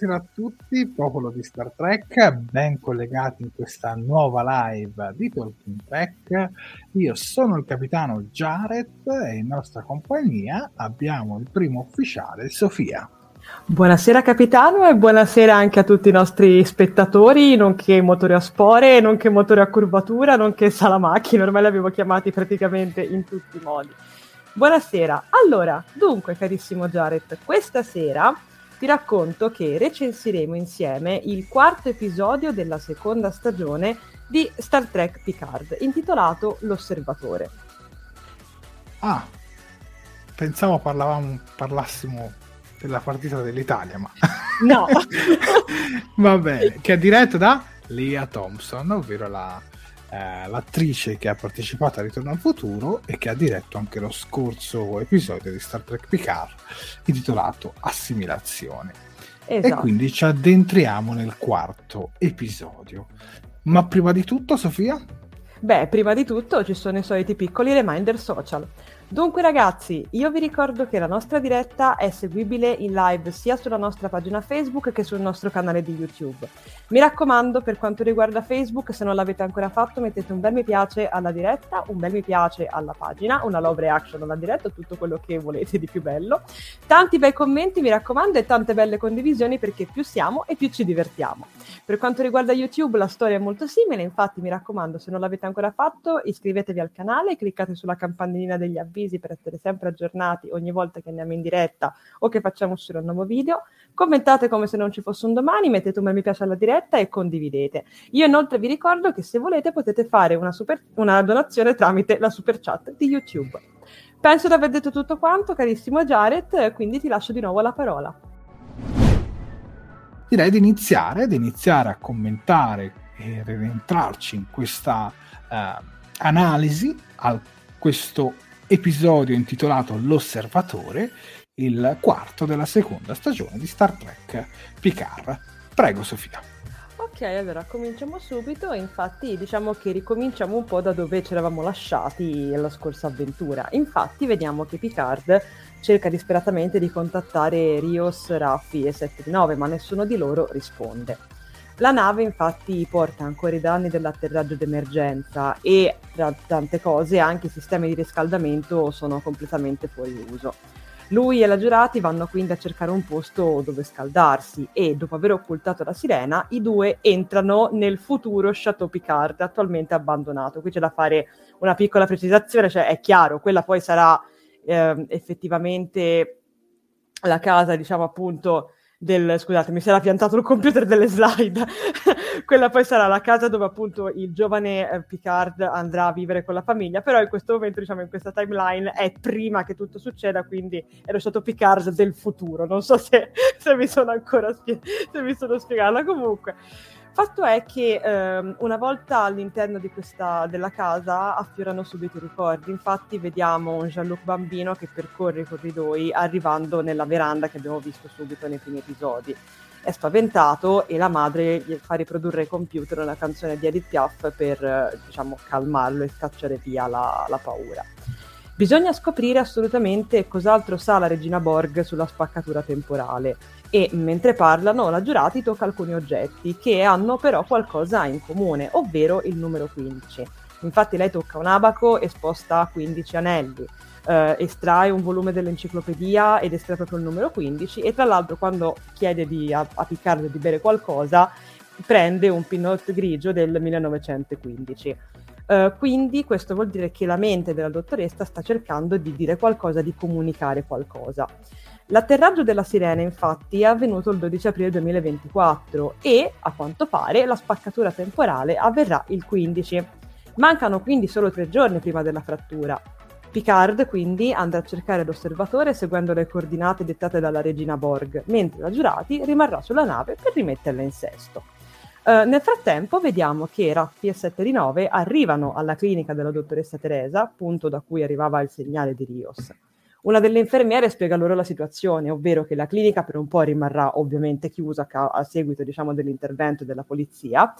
Buonasera a tutti, popolo di Star Trek, ben collegati in questa nuova live di Talking Trek. Io sono il capitano Jared e in nostra compagnia abbiamo il primo ufficiale, Sofia. Buonasera capitano e buonasera anche a tutti i nostri spettatori, nonché motori a spore, nonché motori a curvatura, nonché salamacchine, ormai li abbiamo chiamati praticamente in tutti i modi. Buonasera. Allora, dunque, carissimo Jared, questa sera ti racconto che recensiremo insieme il quarto episodio della seconda stagione di Star Trek Picard, intitolato L'Osservatore. Ah, pensavo parlavamo, parlassimo della partita dell'Italia, ma... No! Va bene, che è diretto da Leah Thompson, ovvero la eh, l'attrice che ha partecipato a Ritorno al futuro e che ha diretto anche lo scorso episodio di Star Trek Picard intitolato Assimilazione. Esatto. E quindi ci addentriamo nel quarto episodio. Ma prima di tutto, Sofia? Beh, prima di tutto ci sono i soliti piccoli reminder social. Dunque ragazzi, io vi ricordo che la nostra diretta è seguibile in live sia sulla nostra pagina Facebook che sul nostro canale di YouTube. Mi raccomando, per quanto riguarda Facebook, se non l'avete ancora fatto, mettete un bel mi piace alla diretta, un bel mi piace alla pagina, una love reaction alla diretta, tutto quello che volete di più bello. Tanti bei commenti, mi raccomando, e tante belle condivisioni perché più siamo e più ci divertiamo. Per quanto riguarda YouTube, la storia è molto simile, infatti mi raccomando, se non l'avete ancora fatto, iscrivetevi al canale, cliccate sulla campanellina degli avvisi avvisi per essere sempre aggiornati ogni volta che andiamo in diretta o che facciamo uscire un nuovo video. Commentate come se non ci fosse un domani, mettete un bel mi piace alla diretta e condividete. Io inoltre vi ricordo che se volete potete fare una, super, una donazione tramite la super chat di YouTube. Penso di aver detto tutto quanto, carissimo Jared, quindi ti lascio di nuovo la parola. Direi di iniziare, di iniziare a commentare e rientrarci in questa uh, analisi a questo episodio intitolato L'Osservatore, il quarto della seconda stagione di Star Trek Picard. Prego Sofia. Ok, allora cominciamo subito. Infatti, diciamo che ricominciamo un po' da dove ci eravamo lasciati alla scorsa avventura. Infatti, vediamo che Picard cerca disperatamente di contattare Rios, Raffi e 7-9, ma nessuno di loro risponde. La nave infatti porta ancora i danni dell'atterraggio d'emergenza e tra tante cose anche i sistemi di riscaldamento sono completamente fuori uso. Lui e la giurati vanno quindi a cercare un posto dove scaldarsi e dopo aver occultato la sirena i due entrano nel futuro Chateau Picard attualmente abbandonato. Qui c'è da fare una piccola precisazione, cioè è chiaro, quella poi sarà eh, effettivamente la casa, diciamo appunto, del, scusate, mi si era piantato il computer delle slide. Quella poi sarà la casa dove appunto il giovane eh, Picard andrà a vivere con la famiglia, però in questo momento, diciamo, in questa timeline è prima che tutto succeda, quindi è lo stato Picard del futuro. Non so se, se mi sono ancora spie- se mi sono spiegata. Comunque, Fatto è che ehm, una volta all'interno questa, della casa affiorano subito i ricordi, infatti vediamo un Jean-Luc bambino che percorre i corridoi arrivando nella veranda che abbiamo visto subito nei primi episodi. È spaventato e la madre gli fa riprodurre ai computer una canzone di Edith Piaf per diciamo, calmarlo e scacciare via la, la paura. Bisogna scoprire assolutamente cos'altro sa la regina Borg sulla spaccatura temporale e mentre parlano la Giurati tocca alcuni oggetti che hanno però qualcosa in comune, ovvero il numero 15. Infatti lei tocca un abaco e sposta 15 anelli, eh, estrae un volume dell'enciclopedia ed estrae proprio il numero 15 e tra l'altro quando chiede di, a, a Piccardo di bere qualcosa prende un pinot grigio del 1915. Uh, quindi questo vuol dire che la mente della dottoressa sta cercando di dire qualcosa, di comunicare qualcosa. L'atterraggio della sirena infatti è avvenuto il 12 aprile 2024 e, a quanto pare, la spaccatura temporale avverrà il 15. Mancano quindi solo tre giorni prima della frattura. Picard quindi andrà a cercare l'osservatore seguendo le coordinate dettate dalla regina Borg, mentre la Giurati rimarrà sulla nave per rimetterla in sesto. Uh, nel frattempo vediamo che Raffi e 7 di 9 arrivano alla clinica della dottoressa Teresa, punto da cui arrivava il segnale di Rios. Una delle infermiere spiega loro la situazione, ovvero che la clinica per un po' rimarrà ovviamente chiusa a, a seguito diciamo, dell'intervento della polizia.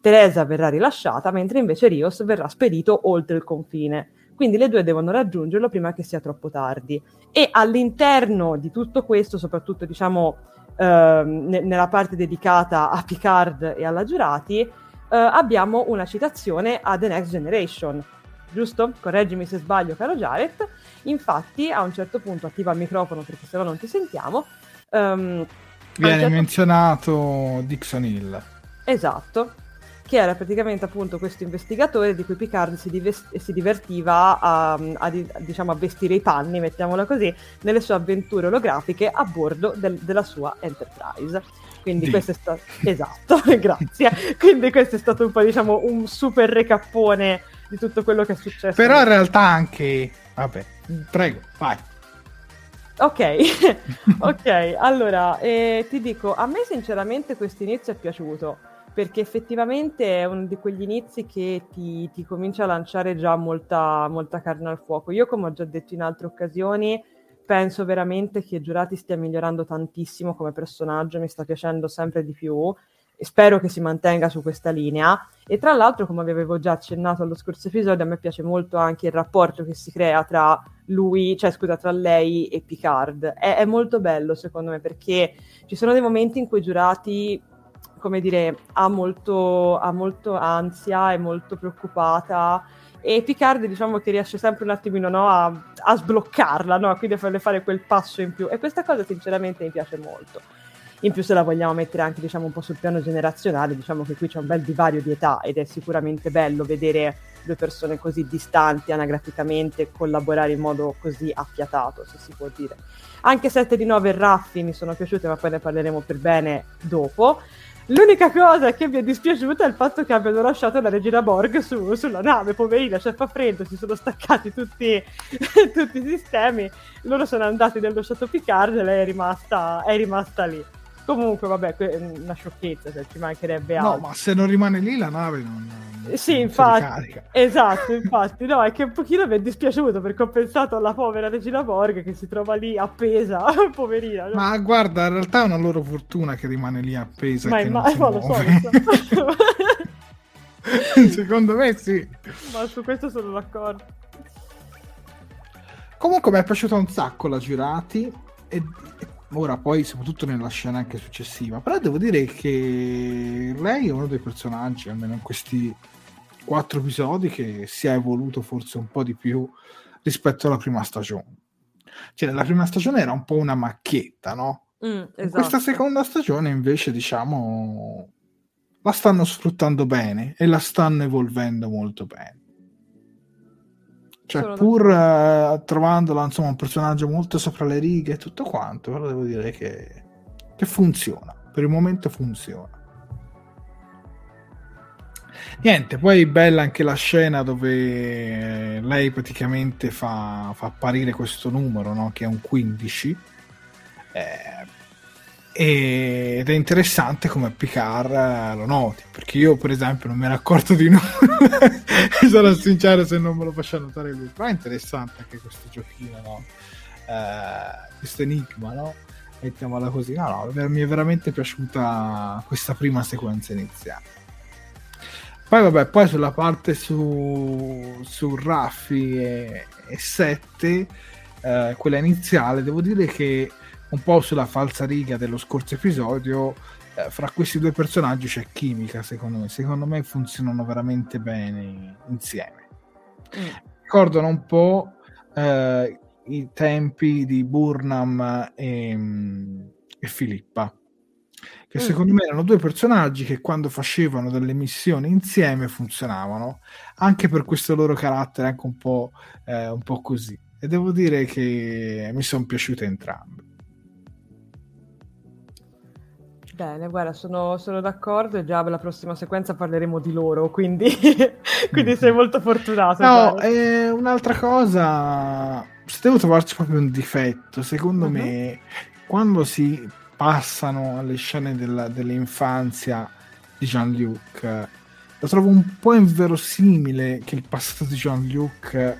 Teresa verrà rilasciata, mentre invece Rios verrà spedito oltre il confine. Quindi le due devono raggiungerlo prima che sia troppo tardi. E all'interno di tutto questo, soprattutto diciamo eh, ne- nella parte dedicata a Picard e alla Giurati, eh, abbiamo una citazione a The Next Generation, giusto? Correggimi se sbaglio, caro Jared. Infatti, a un certo punto attiva il microfono perché se no non ti sentiamo. Um, Viene certo... menzionato Dixon Hill. Esatto, che era praticamente appunto questo investigatore di cui Picard si, divest- si divertiva a, a, diciamo, a, vestire i panni, mettiamola così, nelle sue avventure olografiche a bordo del- della sua Enterprise. Quindi questo è stato... Esatto, grazie. Quindi questo è stato un po' diciamo un super recappone di tutto quello che è successo. Però in realtà anche... Vabbè, prego, vai. Ok, ok, allora eh, ti dico, a me sinceramente questo inizio è piaciuto perché effettivamente è uno di quegli inizi che ti, ti comincia a lanciare già molta, molta, carne al fuoco. Io, come ho già detto in altre occasioni, penso veramente che Giurati stia migliorando tantissimo come personaggio, mi sta piacendo sempre di più e spero che si mantenga su questa linea. E tra l'altro, come vi avevo già accennato allo scorso episodio, a me piace molto anche il rapporto che si crea tra lui, cioè scusa, tra lei e Picard. È, è molto bello secondo me perché ci sono dei momenti in cui Giurati come dire, ha molto, ha molto ansia, è molto preoccupata e Picard diciamo che riesce sempre un attimino no, a, a, sbloccarla, no? quindi a farle fare quel passo in più e questa cosa sinceramente mi piace molto. In più se la vogliamo mettere anche diciamo, un po' sul piano generazionale, diciamo che qui c'è un bel divario di età ed è sicuramente bello vedere due persone così distanti anagraficamente collaborare in modo così affiatato, se si può dire. Anche 7 di 9 e Raffi mi sono piaciute, ma poi ne parleremo per bene dopo. L'unica cosa che mi è dispiaciuta è il fatto che abbiano lasciato la regina Borg su, sulla nave, poverina, cioè fa freddo, si sono staccati tutti, tutti i sistemi, loro sono andati nello Chateau Picard e lei è rimasta, è rimasta lì. Comunque, vabbè, è una sciocchezza, cioè, ci mancherebbe altro. No, ma se non rimane lì la nave non, non Sì, non infatti. Esatto, infatti. No, è che un pochino mi è dispiaciuto perché ho pensato alla povera Regina Borg che si trova lì appesa, poverina. No? Ma guarda, in realtà è una loro fortuna che rimane lì appesa. Ma, ma, ma lo so, lo so. Secondo me sì. Ma su questo sono d'accordo. Comunque mi è piaciuta un sacco la Girati e, e ora poi soprattutto nella scena anche successiva, però devo dire che lei è uno dei personaggi, almeno in questi quattro episodi, che si è evoluto forse un po' di più rispetto alla prima stagione. Cioè, nella prima stagione era un po' una macchietta, no? Mm, esatto. questa seconda stagione invece, diciamo, la stanno sfruttando bene e la stanno evolvendo molto bene. Cioè, pur uh, trovandola insomma un personaggio molto sopra le righe e tutto quanto, però devo dire che, che funziona, per il momento funziona. Niente, poi bella anche la scena dove lei praticamente fa, fa apparire questo numero, no? che è un 15, eh, ed è interessante come Picard lo noti, perché io per esempio non mi ero accorto di nulla, sarò sincero se non me lo faccia notare lui, però è interessante anche questo giochino, no? eh, questo enigma, no? mettiamola così, no, no, mi è veramente piaciuta questa prima sequenza iniziale. Poi vabbè, poi sulla parte su, su Raffi e, e 7, eh, quella iniziale, devo dire che un po' sulla falsa riga dello scorso episodio, eh, fra questi due personaggi c'è chimica, secondo me. Secondo me funzionano veramente bene insieme. Mm. Ricordano un po' eh, i tempi di Burnham e, e Filippa che mm. secondo me erano due personaggi che quando facevano delle missioni insieme funzionavano, anche per questo loro carattere anche un po', eh, un po così. E devo dire che mi sono piaciute entrambe. Bene, guarda, sono, sono, d'accordo e già per la prossima sequenza parleremo di loro, quindi, quindi sei molto fortunato. No, eh, un'altra cosa, se devo trovarci proprio un difetto, secondo uh-huh. me, quando si passano alle scene della, dell'infanzia di Jean-Luc. Lo trovo un po' inverosimile che il passato di Jean-Luc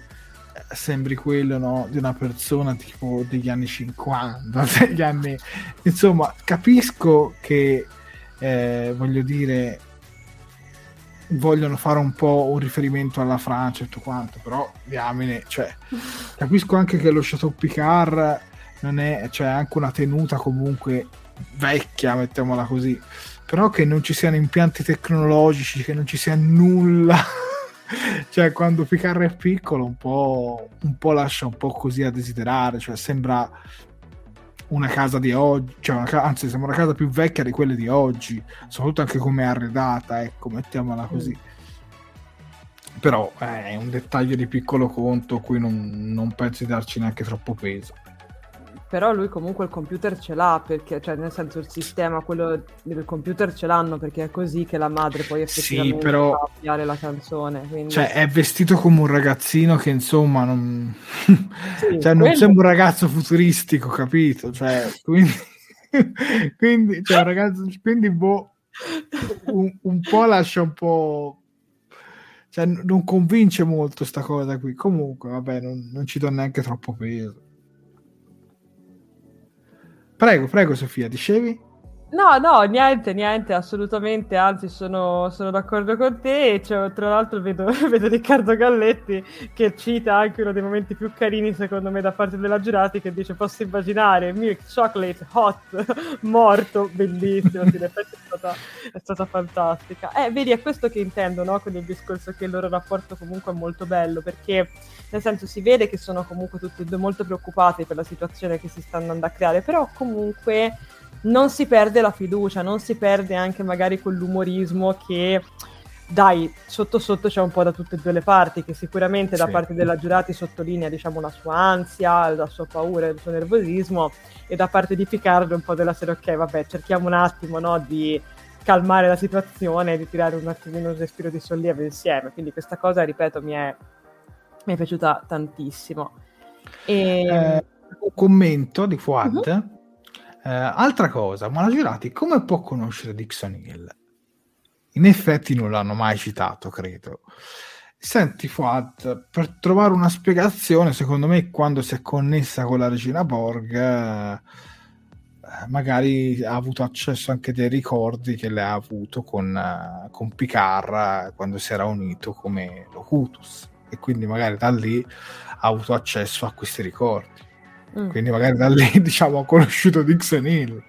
sembri quello no, di una persona tipo degli anni 50, degli anni... Insomma, capisco che, eh, voglio dire, vogliono fare un po' un riferimento alla Francia e tutto quanto, però diamine, cioè, capisco anche che lo Chateau Picard non è, cioè anche una tenuta comunque vecchia, mettiamola così, però che non ci siano impianti tecnologici, che non ci sia nulla. cioè, quando Picard è piccolo, un po', un po' lascia un po' così a desiderare, cioè sembra una casa di oggi, cioè ca- anzi sembra una casa più vecchia di quelle di oggi, soprattutto anche come è arredata, ecco, mettiamola così. Mm. Però eh, è un dettaglio di piccolo conto cui non, non penso di darci neanche troppo peso però lui comunque il computer ce l'ha perché, cioè nel senso il sistema, quello del computer ce l'hanno perché è così che la madre poi effettivamente sì, però... fa avviare la canzone. Quindi... Cioè è vestito come un ragazzino che insomma non, sì, cioè, non sembra un ragazzo futuristico, capito? Cioè, quindi, quindi, cioè, ragazzo, quindi boh, un, un po' lascia un po' cioè, non convince molto sta cosa qui. Comunque, vabbè, non, non ci do neanche troppo peso. Prego, prego Sofia, dicevi? No, no, niente, niente, assolutamente, anzi sono, sono d'accordo con te cioè, tra l'altro vedo, vedo, Riccardo Galletti che cita anche uno dei momenti più carini secondo me da parte della giurati che dice posso immaginare milk chocolate hot morto, bellissimo, sì, in effetti è stata, è stata fantastica. Eh, vedi, è questo che intendo no? con il discorso che il loro rapporto comunque è molto bello perché nel senso si vede che sono comunque tutti e due molto preoccupati per la situazione che si sta andando a creare, però comunque non si perde la fiducia, non si perde anche magari quell'umorismo che dai, sotto sotto c'è un po' da tutte e due le parti, che sicuramente sì. da parte della giurati sottolinea diciamo la sua ansia, la sua paura, il suo nervosismo e da parte di Picard un po' della serie ok, vabbè, cerchiamo un attimo no, di calmare la situazione e di tirare un attimino un respiro di sollievo insieme. Quindi questa cosa, ripeto, mi è, mi è piaciuta tantissimo. E... Eh, un commento di Fuad. Uh-huh eh, altra cosa, ma la Giurati come può conoscere Dixon Hill? In effetti non l'hanno mai citato, credo. Senti Fuad, per trovare una spiegazione, secondo me quando si è connessa con la regina Borg, eh, magari ha avuto accesso anche dei ricordi che le ha avuto con, eh, con Picard quando si era unito come Locutus e quindi magari da lì ha avuto accesso a questi ricordi. Mm. Quindi magari da lì diciamo ho conosciuto Dixon Hill.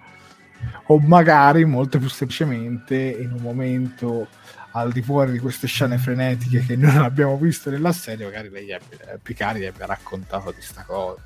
O magari molto più semplicemente in un momento al di fuori di queste scene frenetiche che noi non abbiamo visto nella serie, magari lei abbia, Picari gli abbia raccontato di sta cosa.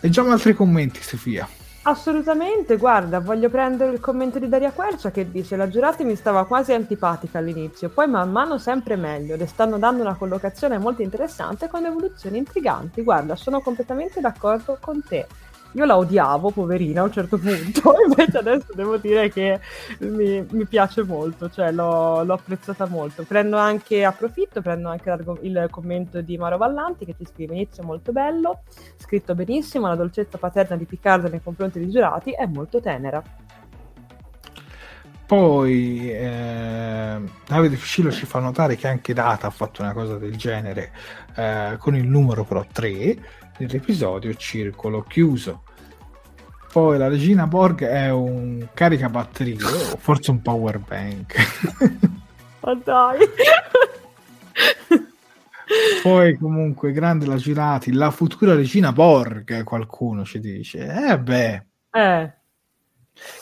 Leggiamo altri commenti, Sofia. Assolutamente, guarda, voglio prendere il commento di Daria Quercia che dice la Giurati mi stava quasi antipatica all'inizio, poi man mano sempre meglio, le stanno dando una collocazione molto interessante con evoluzioni intriganti. Guarda, sono completamente d'accordo con te. Io la odiavo, poverina, a un certo punto, invece adesso devo dire che mi, mi piace molto, cioè l'ho, l'ho, apprezzata molto. Prendo anche, approfitto, prendo anche il commento di Maro Vallanti che ti scrive inizio molto bello, scritto benissimo, la dolcezza paterna di Piccardo nei confronti dei giurati è molto tenera. Poi eh, Davide Fiscillo ci fa notare che anche Data ha fatto una cosa del genere eh, con il numero però 3 nell'episodio Circolo Chiuso. Poi la regina Borg è un caricabatterie o forse un power bank. Ma dai! Poi comunque grande la girati, la futura regina Borg, qualcuno ci dice. Eh beh. Eh.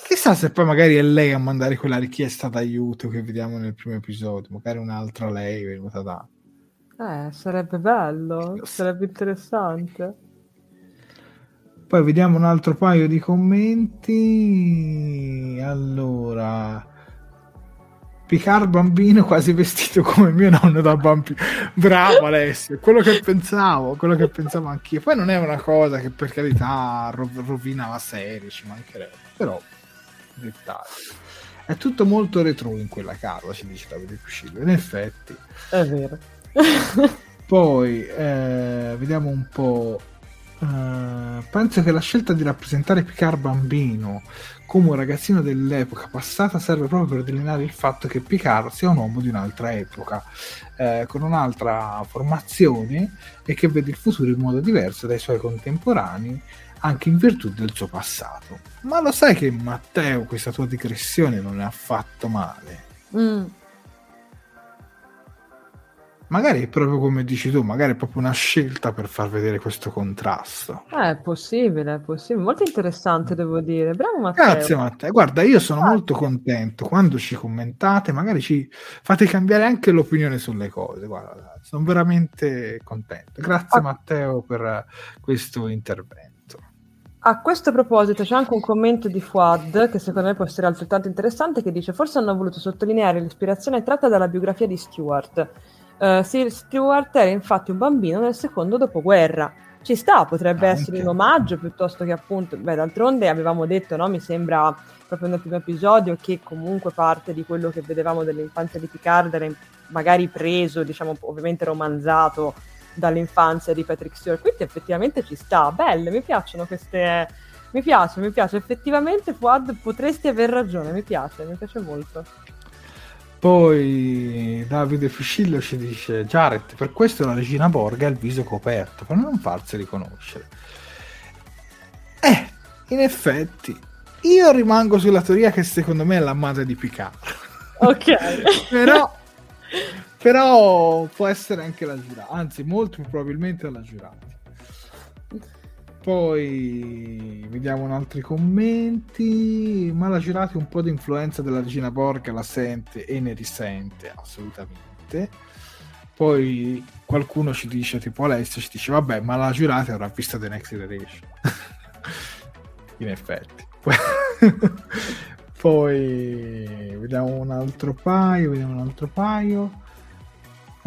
Chissà se poi magari è lei a mandare quella richiesta d'aiuto che vediamo nel primo episodio, magari un'altra lei venuta da eh, sarebbe bello, sarebbe interessante. Poi vediamo un altro paio di commenti. Allora, Picard bambino quasi vestito come mio nonno da bambino. Bravo Alessio, quello che pensavo, quello che pensavo anch'io. Poi non è una cosa che per carità rovina la serie, ci mancherebbe, però dettagli. È tutto molto retro in quella casa, ci dice Davide Cuscillo. In effetti. È vero. Poi eh, vediamo un po'. Uh, penso che la scelta di rappresentare Picard bambino come un ragazzino dell'epoca passata serve proprio per delineare il fatto che Picard sia un uomo di un'altra epoca, eh, con un'altra formazione e che vede il futuro in modo diverso dai suoi contemporanei, anche in virtù del suo passato. Ma lo sai che Matteo questa tua digressione non è affatto male? Mm magari è proprio come dici tu, magari è proprio una scelta per far vedere questo contrasto. Eh, è possibile, è possibile. Molto interessante, devo dire. Bravo Matteo. Grazie Matteo. Guarda, io sono Grazie. molto contento quando ci commentate, magari ci fate cambiare anche l'opinione sulle cose. Guarda, sono veramente contento. Grazie ah. Matteo per questo intervento. A questo proposito c'è anche un commento di Fuad che secondo me può essere altrettanto interessante che dice forse hanno voluto sottolineare l'ispirazione tratta dalla biografia di Stewart Uh, Sir Stewart era infatti un bambino nel secondo dopoguerra. Ci sta, potrebbe Anche. essere un omaggio piuttosto che appunto, beh, d'altronde avevamo detto, no? Mi sembra proprio nel primo episodio che comunque parte di quello che vedevamo dell'infanzia di Picard era magari preso, diciamo, ovviamente romanzato dall'infanzia di Patrick Stewart. Quindi effettivamente ci sta, belle, mi piacciono queste. Mi piace, mi piace. Effettivamente, Fuad, potresti aver ragione, mi piace, mi piace molto. Poi Davide Fuscillo ci dice: Jared, per questo la regina Borga ha il viso coperto, per non farsi riconoscere. Eh, in effetti, io rimango sulla teoria che secondo me è la madre di Picard. Ok. però, però può essere anche la giurata, anzi, molto probabilmente la giurata. Poi vediamo altri commenti. Ma la girate un po' di influenza della regina Borga la sente e ne risente assolutamente. Poi qualcuno ci dice, tipo Alessio, ci dice: Vabbè, ma la giurata avrà visto The Next Generation. In effetti. Poi vediamo un altro paio. Vediamo un altro paio.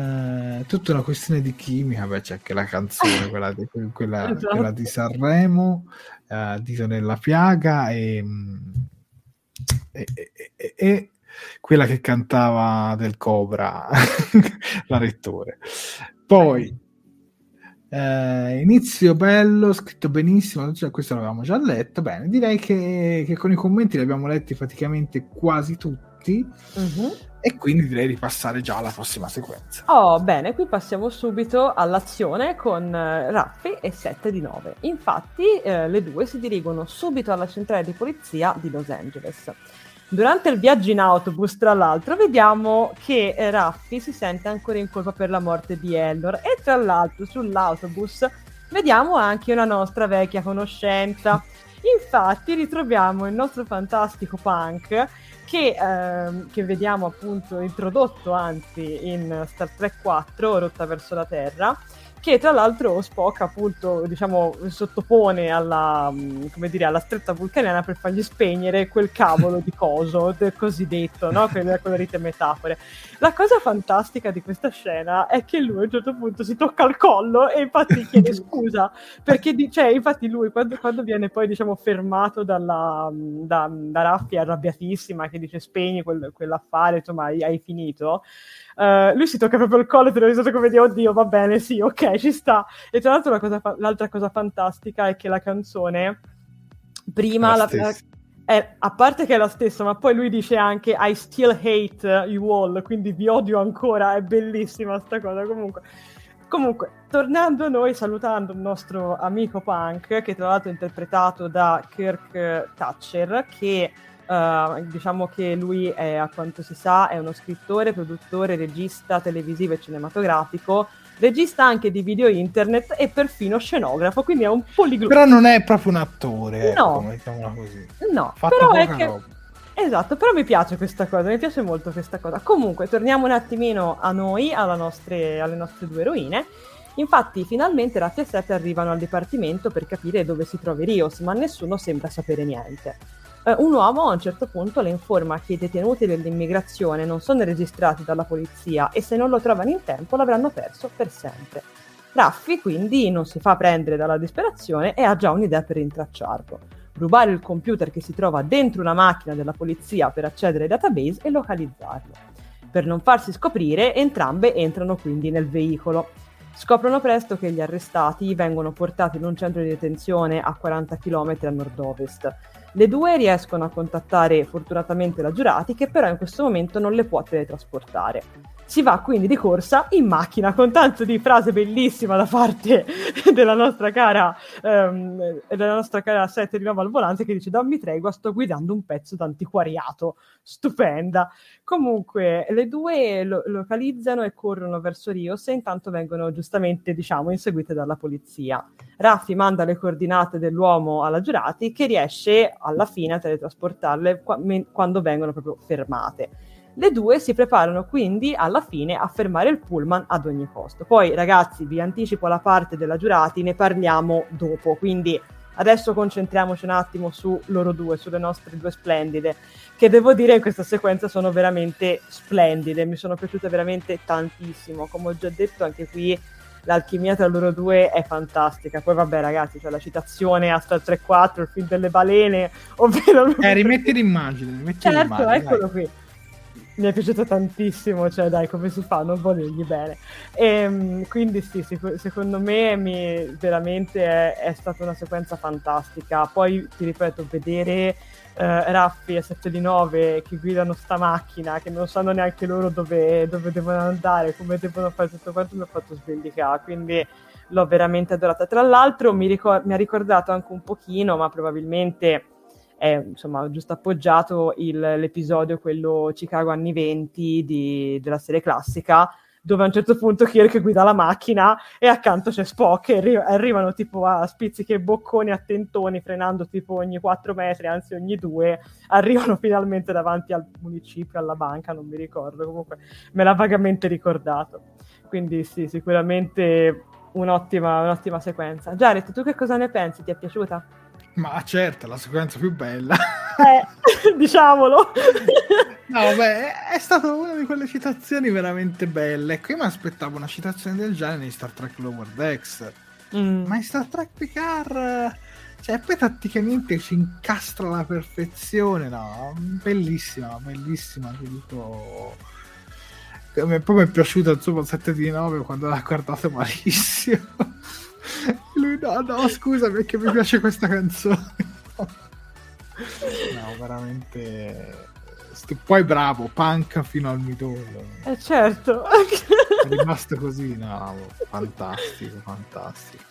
Eh, tutta una questione di chimica, beh, c'è anche la canzone, quella di, quella, esatto. quella di Sanremo, uh, Dito nella piaga e, e, e, e, quella che cantava del Cobra, la rettore. Poi, eh, inizio bello, scritto benissimo, cioè, questo l'avevamo già letto, bene, direi che, che, con i commenti li abbiamo letti praticamente quasi tutti. Uh-huh. E quindi direi di passare già alla prossima sequenza. Oh, bene, qui passiamo subito all'azione con uh, Raffi e 7 di 9. Infatti, eh, le due si dirigono subito alla centrale di polizia di Los Angeles. Durante il viaggio in autobus, tra l'altro, vediamo che eh, Raffi si sente ancora in colpa per la morte di Ellor e tra l'altro sull'autobus vediamo anche una nostra vecchia conoscenza. Infatti ritroviamo il nostro fantastico punk che, ehm, che, vediamo appunto introdotto anzi in Star Trek 4, Rotta verso la Terra, che tra l'altro Spock appunto diciamo sottopone alla, come dire, alla stretta vulcaniana per fargli spegnere quel cavolo di coso cosiddetto, no? quelle colorite metafore. La cosa fantastica di questa scena è che lui a un certo punto si tocca il collo e infatti chiede scusa perché di, cioè, infatti lui quando, quando, viene poi diciamo fermato dalla, da, da Raffi arrabbiatissima che dice spegni quel, quell'affare insomma hai, hai finito Uh, lui si tocca proprio il collo e te lo come di oddio, va bene, sì, ok, ci sta. E tra l'altro cosa fa- l'altra cosa fantastica è che la canzone prima la, la, è, a parte che è la stessa, ma poi lui dice anche I still hate you all, quindi vi odio ancora, è bellissima sta cosa comunque. Comunque, tornando a noi, salutando il nostro amico Punk, che tra l'altro è interpretato da Kirk Thatcher, che Uh, diciamo che lui è, a quanto si sa, è uno scrittore, produttore, regista televisivo e cinematografico, regista anche di video internet e perfino scenografo, quindi è un poliglota. Però non è proprio un attore, no. ecco, così. No, Fatto però è che... Roba. Esatto, però mi piace questa cosa, mi piace molto questa cosa. Comunque, torniamo un attimino a noi, nostre, alle nostre due eroine. Infatti, finalmente Raffi e Seth arrivano al dipartimento per capire dove si trovi Rios, ma nessuno sembra sapere niente eh, un uomo a un certo punto le informa che i detenuti dell'immigrazione non sono registrati dalla polizia e se non lo trovano in tempo l'avranno perso per sempre. Raffi quindi non si fa prendere dalla disperazione e ha già un'idea per rintracciarlo. Rubare il computer che si trova dentro una macchina della polizia per accedere ai database e localizzarlo. Per non farsi scoprire, entrambe entrano quindi nel veicolo. Scoprono presto che gli arrestati vengono portati in un centro di detenzione a 40 km a nord-ovest le due riescono a contattare fortunatamente la Giurati, che però in questo momento non le può teletrasportare. Si va quindi di corsa in macchina con tanto di frase bellissima da parte della nostra cara, um, della nostra cara Sette di nuovo al volante che dice dammi tregua, sto guidando un pezzo d'antiquariato. Stupenda. Comunque le due lo- localizzano e corrono verso Rios e intanto vengono giustamente, diciamo, inseguite dalla polizia. Raffi manda le coordinate dell'uomo alla Giurati che riesce alla fine a teletrasportarle qua- me- quando vengono proprio fermate. Le due si preparano quindi alla fine a fermare il pullman ad ogni costo. Poi, ragazzi, vi anticipo la parte della giurati, ne parliamo dopo. Quindi adesso concentriamoci un attimo su loro due, sulle nostre due splendide, che devo dire in questa sequenza sono veramente splendide, mi sono piaciute veramente tantissimo. Come ho già detto, anche qui l'alchimia tra loro due è fantastica. Poi vabbè ragazzi, c'è la citazione a Star Trek 4, il film delle balene, ovvero... Eh, rimetti l'immagine, rimetti certo, l'immagine. eccolo dai. qui mi è piaciuto tantissimo, cioè dai, come si fa a non volergli bene. E, ehm, quindi sì, sic- secondo me mi, veramente è, è, stata una sequenza fantastica. Poi, ti ripeto, vedere eh, Raffi e 7 di 9 che guidano sta macchina, che non sanno neanche loro dove, dove devono andare, come devono fare tutto quanto, mi ha fatto sbellicare, quindi l'ho veramente adorata. Tra l'altro mi, ricor- mi ha ricordato anche un pochino, ma probabilmente è insomma giusto appoggiato il, l'episodio, quello Chicago anni 20 di, della serie classica, dove a un certo punto Kirk guida la macchina e accanto c'è Spock e arri- arrivano tipo a spizziche bocconi a tentoni frenando tipo ogni 4 metri, anzi ogni 2, arrivano finalmente davanti al municipio, alla banca, non mi ricordo, comunque me l'ha vagamente ricordato. Quindi sì, sicuramente un'ottima, un'ottima sequenza. Jared, tu che cosa ne pensi? Ti è piaciuta? Ma certo, la sequenza più bella. Eh, diciamolo. No, beh, è stata una di quelle citazioni veramente belle. Ecco, io mi aspettavo una citazione del genere in Star Trek Lower Decks. Mm. Ma in Star Trek Picard... Cioè, poi tatticamente ci incastra alla perfezione, no? Bellissima, bellissima, ti dico... Poi mi è piaciuta insomma 7 di 9 quando l'ha guardato malissimo. Lui no, no, scusa perché mi piace questa canzone. no, veramente... Poi bravo, punk fino al midollo. Eh certo. È rimasto così, no, fantastico, fantastico.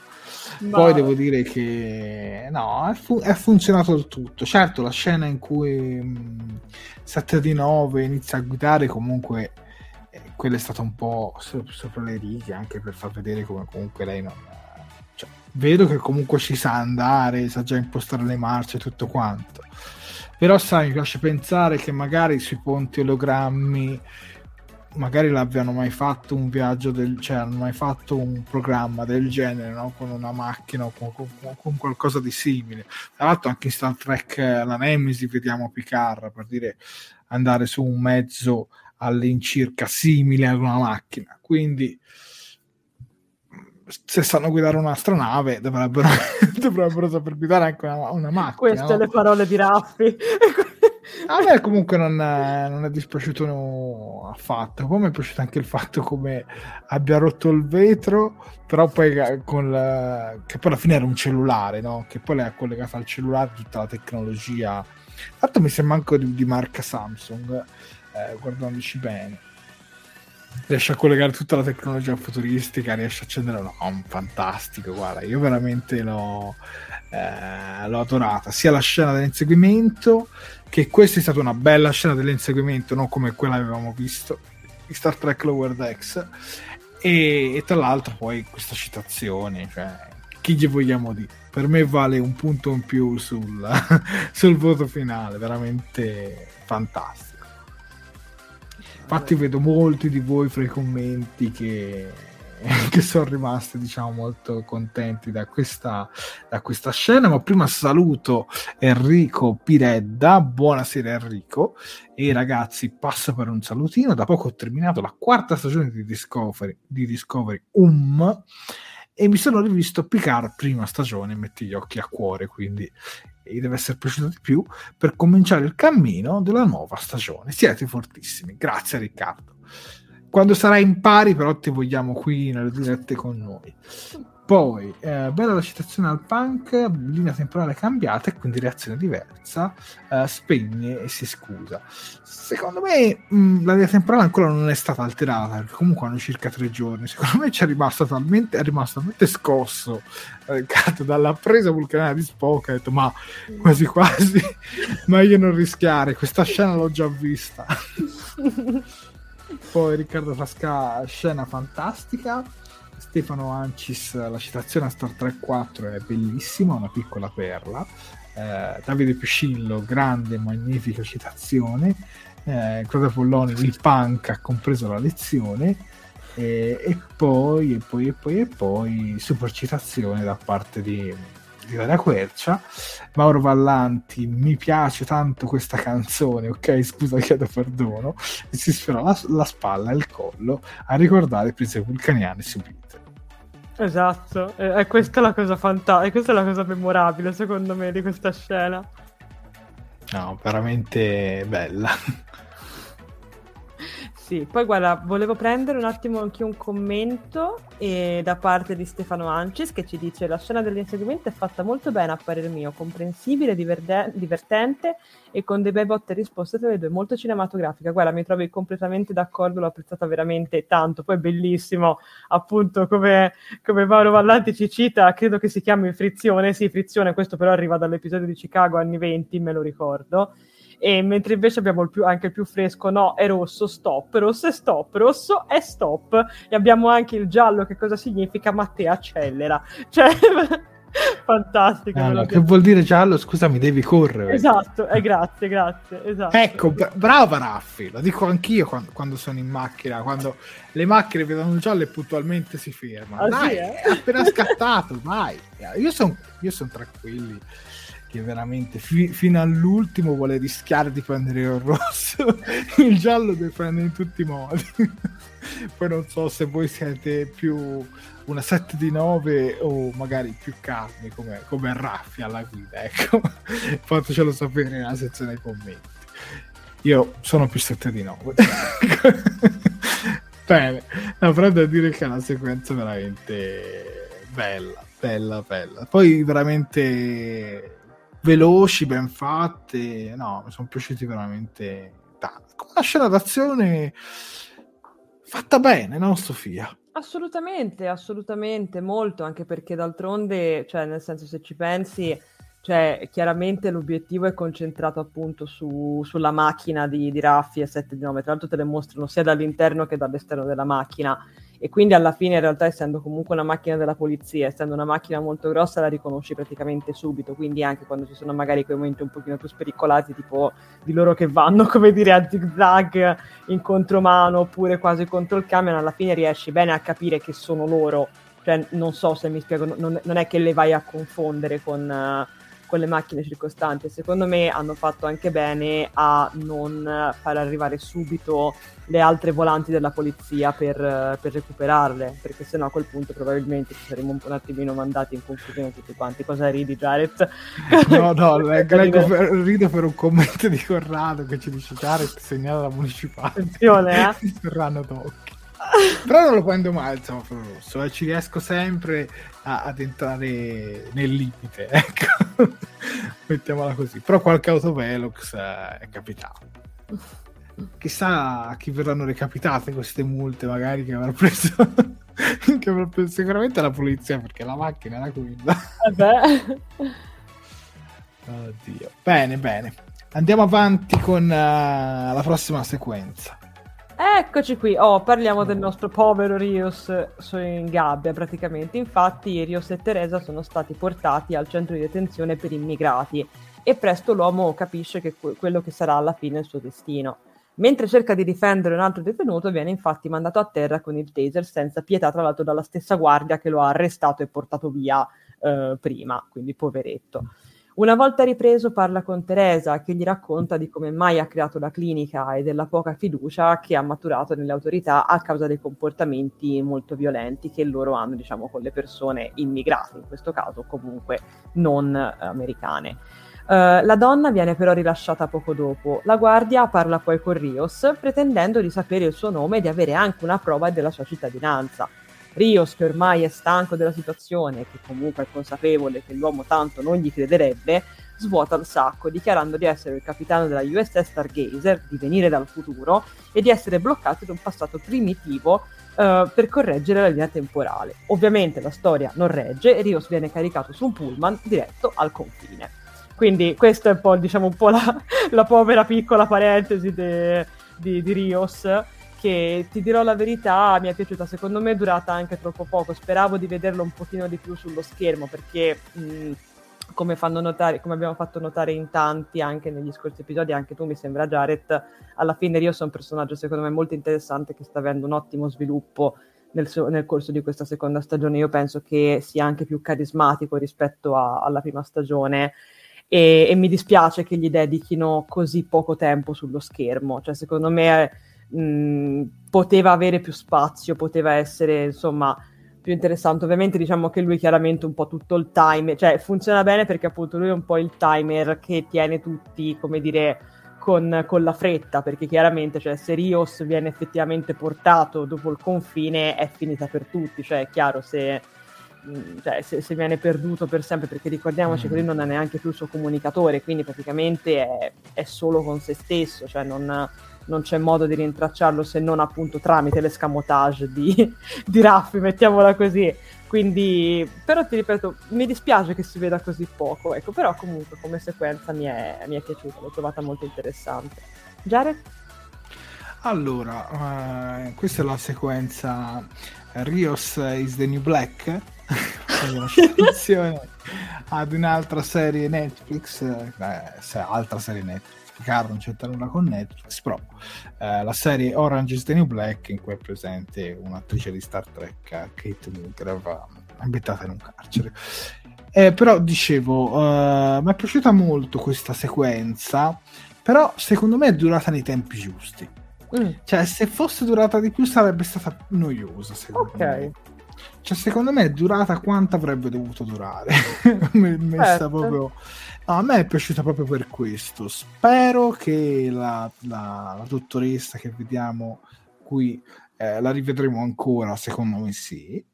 Ma... Poi devo dire che no, è, fu- è, funzionato il tutto. Certo, la scena in cui mh, 7 di 9 inizia a guidare comunque eh, quella è stata un po' so- sopra le righe anche per far vedere come comunque lei non, vedo che comunque ci sa andare, sa già impostare le marce e tutto quanto. Però sai, mi piace pensare che magari sui ponti ologrammi magari l'abbiano mai fatto un viaggio del cioè hanno mai fatto un programma del genere no? con una macchina o con, con, con, qualcosa di simile tra l'altro anche in Star Trek la Nemesis vediamo Picard per dire andare su un mezzo all'incirca simile a una macchina quindi se sanno guidare un'astronave dovrebbero, dovrebbero saper guidare anche una, una macchina queste no? le parole di Raffi a me comunque non è, non è dispiaciuto affatto. Poi mi è piaciuto anche il fatto come abbia rotto il vetro, però poi con la, che poi alla fine era un cellulare, no? Che poi le ha collegato al cellulare tutta la tecnologia. Tanto mi sembra anche di, di marca Samsung, eh, guardandoci bene. Riesce a collegare tutta la tecnologia futuristica, riesce a accendere. No, fantastico, guarda, io veramente l'ho, eh, l'ho adorata. Sia la scena dell'inseguimento che questa è stata una bella scena dell'inseguimento, non come quella che avevamo visto in Star Trek Lower Decks. E, e tra l'altro poi questa citazione, cioè, chi gli vogliamo dire? Per me vale un punto in più sul, sul voto finale, veramente fantastico. Infatti vedo molti di voi fra i commenti che che sono rimasti diciamo molto contenti da questa, da questa scena. Ma prima saluto Enrico Piredda. Buonasera Enrico. E ragazzi passo per un salutino. Da poco ho terminato la quarta stagione di Discovery, di Discovery Um e mi sono rivisto Picard prima stagione metti gli occhi a cuore quindi gli deve essere piaciuto di più per cominciare il cammino della nuova stagione. Siete fortissimi. Grazie Riccardo. Quando sarai in pari, però, ti vogliamo qui nelle dirette con noi. Poi, eh, bella la citazione al punk, linea temporale cambiata e quindi reazione diversa, eh, spegne e si scusa. Secondo me mh, mm, la linea temporale ancora non è stata alterata, perché comunque hanno circa tre giorni. Secondo me ci è rimasto talmente, è rimasto talmente scosso eh, dalla presa vulcanaria di Spock, ha detto ma quasi quasi, meglio non rischiare, questa scena l'ho già vista. Poi Riccardo Frasca, scena fantastica. Stefano Ancis, la citazione a Star Trek 4 è bellissima, una piccola perla. Eh, Davide Piscillo, grande, magnifica citazione. Eh, Claudio Polloni, il punk ha compreso la lezione. Eh, e poi, e poi, e poi, e poi, super citazione da parte di di Daria Quercia. Mauro Vallanti, mi piace tanto questa canzone, ok, scusa, chiedo perdono, e si sfiora la, la spalla e il collo a ricordare prese vulcaniane subite. Esatto, e, questa è la cosa fantastica, questa è la cosa memorabile secondo me di questa scena. No, veramente bella. Sì, poi guarda, volevo prendere un attimo anche un commento eh, da parte di Stefano Ancis che ci dice la scena dell'inseguimento è fatta molto bene a parer mio, comprensibile, diverde- divertente e con dei bei botte risposte tra le due, molto cinematografica. Guarda, mi trovi completamente d'accordo, l'ho apprezzata veramente tanto, poi bellissimo appunto come, come Mauro Vallanti ci cita, credo che si chiami Frizione, sì, Frizione, questo però arriva dall'episodio di Chicago anni 20, me lo ricordo e mentre invece abbiamo il più, anche il più fresco, no, è rosso, stop, rosso è stop, rosso è stop, e abbiamo anche il giallo, che cosa significa Matteo accelera, cioè... Fantastico. Ah, che vuol dire giallo? Scusami, devi correre. Esatto, eh, grazie, grazie. Esatto. Ecco, bra- brava Raffi, lo dico anch'io quando, quando, sono in macchina, quando le macchine vedono il giallo e puntualmente si fermano. Ah, dai, sì, eh? è appena scattato, vai. Io sono son tranquilli che veramente fi- fino all'ultimo vuole rischiare di prendere il rosso, il giallo deve prendere in tutti i modi. Poi non so se voi siete più una 7 di 9 o magari più calmi come, come Raffi alla guida, ecco. Fatecelo sapere nella sezione dei commenti. Io sono più 7 di 9. Bene, no, però devo dire che è una sequenza veramente bella, bella, bella. Poi veramente veloci, ben fatte. No, mi sono piaciuti veramente tanto. Come una scena d'azione fatta bene, no, Sofia? Assolutamente, assolutamente, molto, anche perché d'altronde, cioè, nel senso, se ci pensi, cioè, chiaramente l'obiettivo è concentrato appunto su, sulla macchina di, di Raffi e 7 di 9, tra l'altro te le mostrano sia dall'interno che dall'esterno della macchina e quindi alla fine in realtà essendo comunque una macchina della polizia, essendo una macchina molto grossa la riconosci praticamente subito, quindi anche quando ci sono magari quei momenti un pochino più spericolati tipo di loro che vanno come dire a zigzag in contromano oppure quasi contro il camion, alla fine riesci bene a capire che sono loro, cioè non so se mi spiego, non, non è che le vai a confondere con... Uh, con le macchine circostanti. Secondo me hanno fatto anche bene a non far arrivare subito le altre volanti della polizia per, per recuperarle, perché sennò a quel punto probabilmente ci saremmo un, po' un attimino mandati in confusione tutti quanti. Cosa ridi, Jared? No, no, leggo per, rido per un commento di Corrado che ci dice Jared segnala la municipale. Attenzione, eh? Serrano d'occhio. Però non lo prendo mai il semaforo rosso, eh. ci riesco sempre a, ad entrare nel limite, ecco. Mettiamola così. Però qualche autovelox eh, è capitato. Chissà a chi verranno recapitate queste multe, magari che avrà preso. che avrà preso sicuramente la polizia perché la macchina era quella. Vabbè. Oddio. Bene, bene. Andiamo avanti con uh, la prossima sequenza. Eccoci qui, oh, parliamo del nostro povero Rios sono in gabbia praticamente. Infatti Rios e Teresa sono stati portati al centro di detenzione per immigrati e presto l'uomo capisce che que- quello che sarà alla fine il suo destino. Mentre cerca di difendere un altro detenuto, viene infatti mandato a terra con il taser senza pietà, tra l'altro dalla stessa guardia che lo ha arrestato e portato via eh, prima, quindi poveretto. Una volta ripreso parla con Teresa che gli racconta di come mai ha creato la clinica e della poca fiducia che ha maturato nelle autorità a causa dei comportamenti molto violenti che loro hanno, diciamo, con le persone immigrate, in questo caso comunque non eh, americane. Uh, la donna viene però rilasciata poco dopo. La guardia parla poi con Rios, pretendendo di sapere il suo nome e di avere anche una prova della sua cittadinanza. Rios, che ormai è stanco della situazione e che comunque è consapevole che l'uomo tanto non gli crederebbe, svuota il sacco, dichiarando di essere il capitano della USS Stargazer, di venire dal futuro e di essere bloccato da un passato primitivo uh, per correggere la linea temporale. Ovviamente la storia non regge e Rios viene caricato su un pullman diretto al confine. Quindi questa è un po', diciamo, un po la, la povera piccola parentesi de, di, di Rios che ti dirò la verità, mi è piaciuta, secondo me è durata anche troppo poco, speravo di vederlo un pochino di più sullo schermo perché mh, come, notare, come abbiamo fatto notare in tanti anche negli scorsi episodi, anche tu mi sembra Jared, alla fine io sono un personaggio secondo me molto interessante che sta avendo un ottimo sviluppo nel, suo, nel, corso di questa seconda stagione. Io penso che sia anche più carismatico rispetto a, alla prima stagione. E, e, mi dispiace che gli dedichino così poco tempo sullo schermo. Cioè, secondo me poteva avere più spazio, poteva essere insomma più interessante. Ovviamente diciamo che lui chiaramente un po' tutto il timer, cioè funziona bene perché appunto lui è un po' il timer che tiene tutti, come dire, con, con la fretta, perché chiaramente cioè, se Rios viene effettivamente portato dopo il confine è finita per tutti, cioè è chiaro se... Cioè, se, se, viene perduto per sempre, perché ricordiamoci che lui non ha neanche più il suo comunicatore, quindi praticamente è, è solo con se stesso, cioè non, non c'è modo di rintracciarlo se non appunto tramite l'escamotage di, di Raffi, mettiamola così. Quindi, però ti ripeto, mi dispiace che si veda così poco, ecco, però comunque come sequenza mi è, mi è piaciuta, l'ho trovata molto interessante. Jared? Allora, uh, questa è la sequenza Rios is the New Black, ad un'altra serie Netflix, eh, altra serie Netflix Picard non c'entra nulla con Netflix, però eh, la serie Orange is the New Black in cui è presente un'attrice di Star Trek, Kate Mulgrave, ambientata in un carcere. Eh, però dicevo, uh, mi è piaciuta molto questa sequenza, però secondo me è durata nei tempi giusti. Mm. Cioè, se fosse durata di più sarebbe stata noiosa, secondo okay. me. Cioè, secondo me è durata quanto avrebbe dovuto durare. Messa certo. proprio a me è piaciuta proprio per questo. Spero che la, la, la dottoressa che vediamo qui eh, la rivedremo ancora, secondo me sì.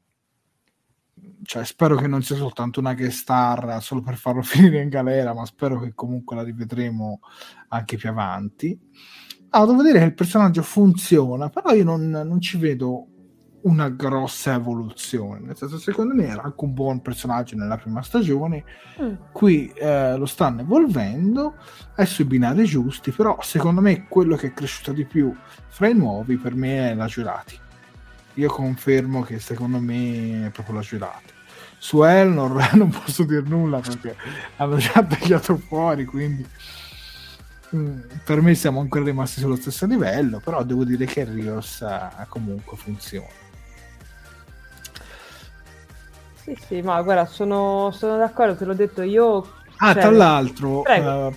Cioè, spero che non sia soltanto una guest star solo per farlo finire in galera, ma spero che comunque la rivedremo anche più avanti. Allora, devo dire che il personaggio funziona, però io non, non ci vedo una grossa evoluzione. Nel senso, secondo me era anche un buon personaggio nella prima stagione. Mm. Qui eh, lo stanno evolvendo, è sui binari giusti, però secondo me quello che è cresciuto di più fra i nuovi per me è la Giurati. io confermo che secondo me è proprio la giurata. Su Elnor non posso dire nulla perché hanno già tagliato fuori, quindi mm, per me siamo ancora rimasti sullo stesso livello, però devo dire che Rios comunque funziona. Sì, sì, ma guarda, sono, sono d'accordo, te l'ho detto io. Ah, cioè... tra l'altro, uh, no,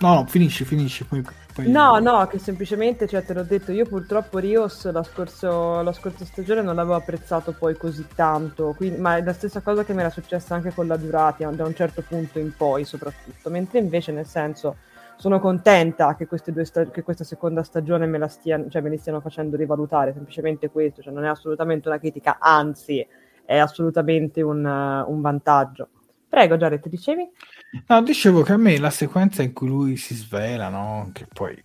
no, finisci, finisci. Poi, poi... No, no, che semplicemente, cioè, te l'ho detto, io purtroppo Rios la, scorso, la scorsa stagione non l'avevo apprezzato poi così tanto, quindi, ma è la stessa cosa che mi era successa anche con la Durati, da un certo punto in poi soprattutto, mentre invece nel senso sono contenta che, sta- che, questa seconda stagione me la, stia- cioè, me li stiano facendo rivalutare, semplicemente questo, cioè non è assolutamente una critica, anzi è assolutamente un, un vantaggio. Prego, Jared, dicevi? No, dicevo che a me la sequenza in cui lui si svela, no? che poi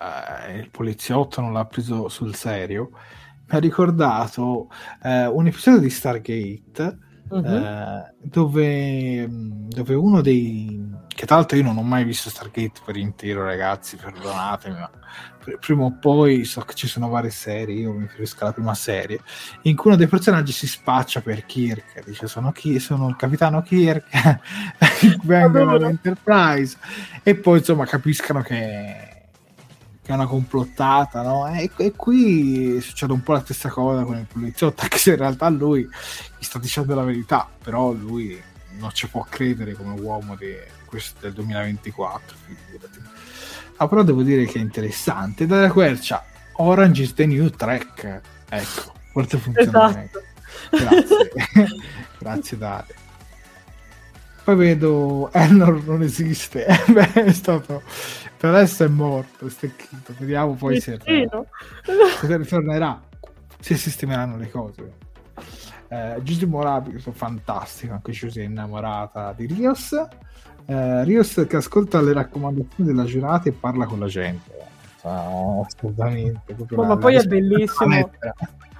eh, il poliziotto non l'ha preso sul serio, mi ha ricordato eh, un episodio di Stargate eh, dove, dove, uno dei... che tra l'altro io non ho mai visto Stargate per intero, ragazzi, perdonatemi, ma prima o poi so che ci sono varie serie, io mi riferisco alla prima serie, in cui uno dei personaggi si spaccia per Kirk, dice sono, chi, sono il capitano Kirk, vengono all'Enterprise e poi insomma capiscono che che è una complottata, no? E, e, qui succede un po' la stessa cosa con il poliziotto, anche se in realtà lui gli sta dicendo la verità, però lui non ci può credere come uomo di, questo del 2024, figurati. Ah, però devo dire che è interessante. Dalla quercia, Orange is the new track. Ecco, forse funziona esatto. Grazie. Grazie Dale. Poi vedo Elnor non esiste. Beh, è stato per adesso è morto, stecchito. Vediamo poi se, se ritornerà, se sistemeranno le cose. Eh, Giusy Morabi, questo fantastico, anche Giusy è innamorata di Rios. Eh, Rios che ascolta le raccomandazioni della giurata e parla con la gente. Ah, assolutamente. Ma, ma poi è bellissimo.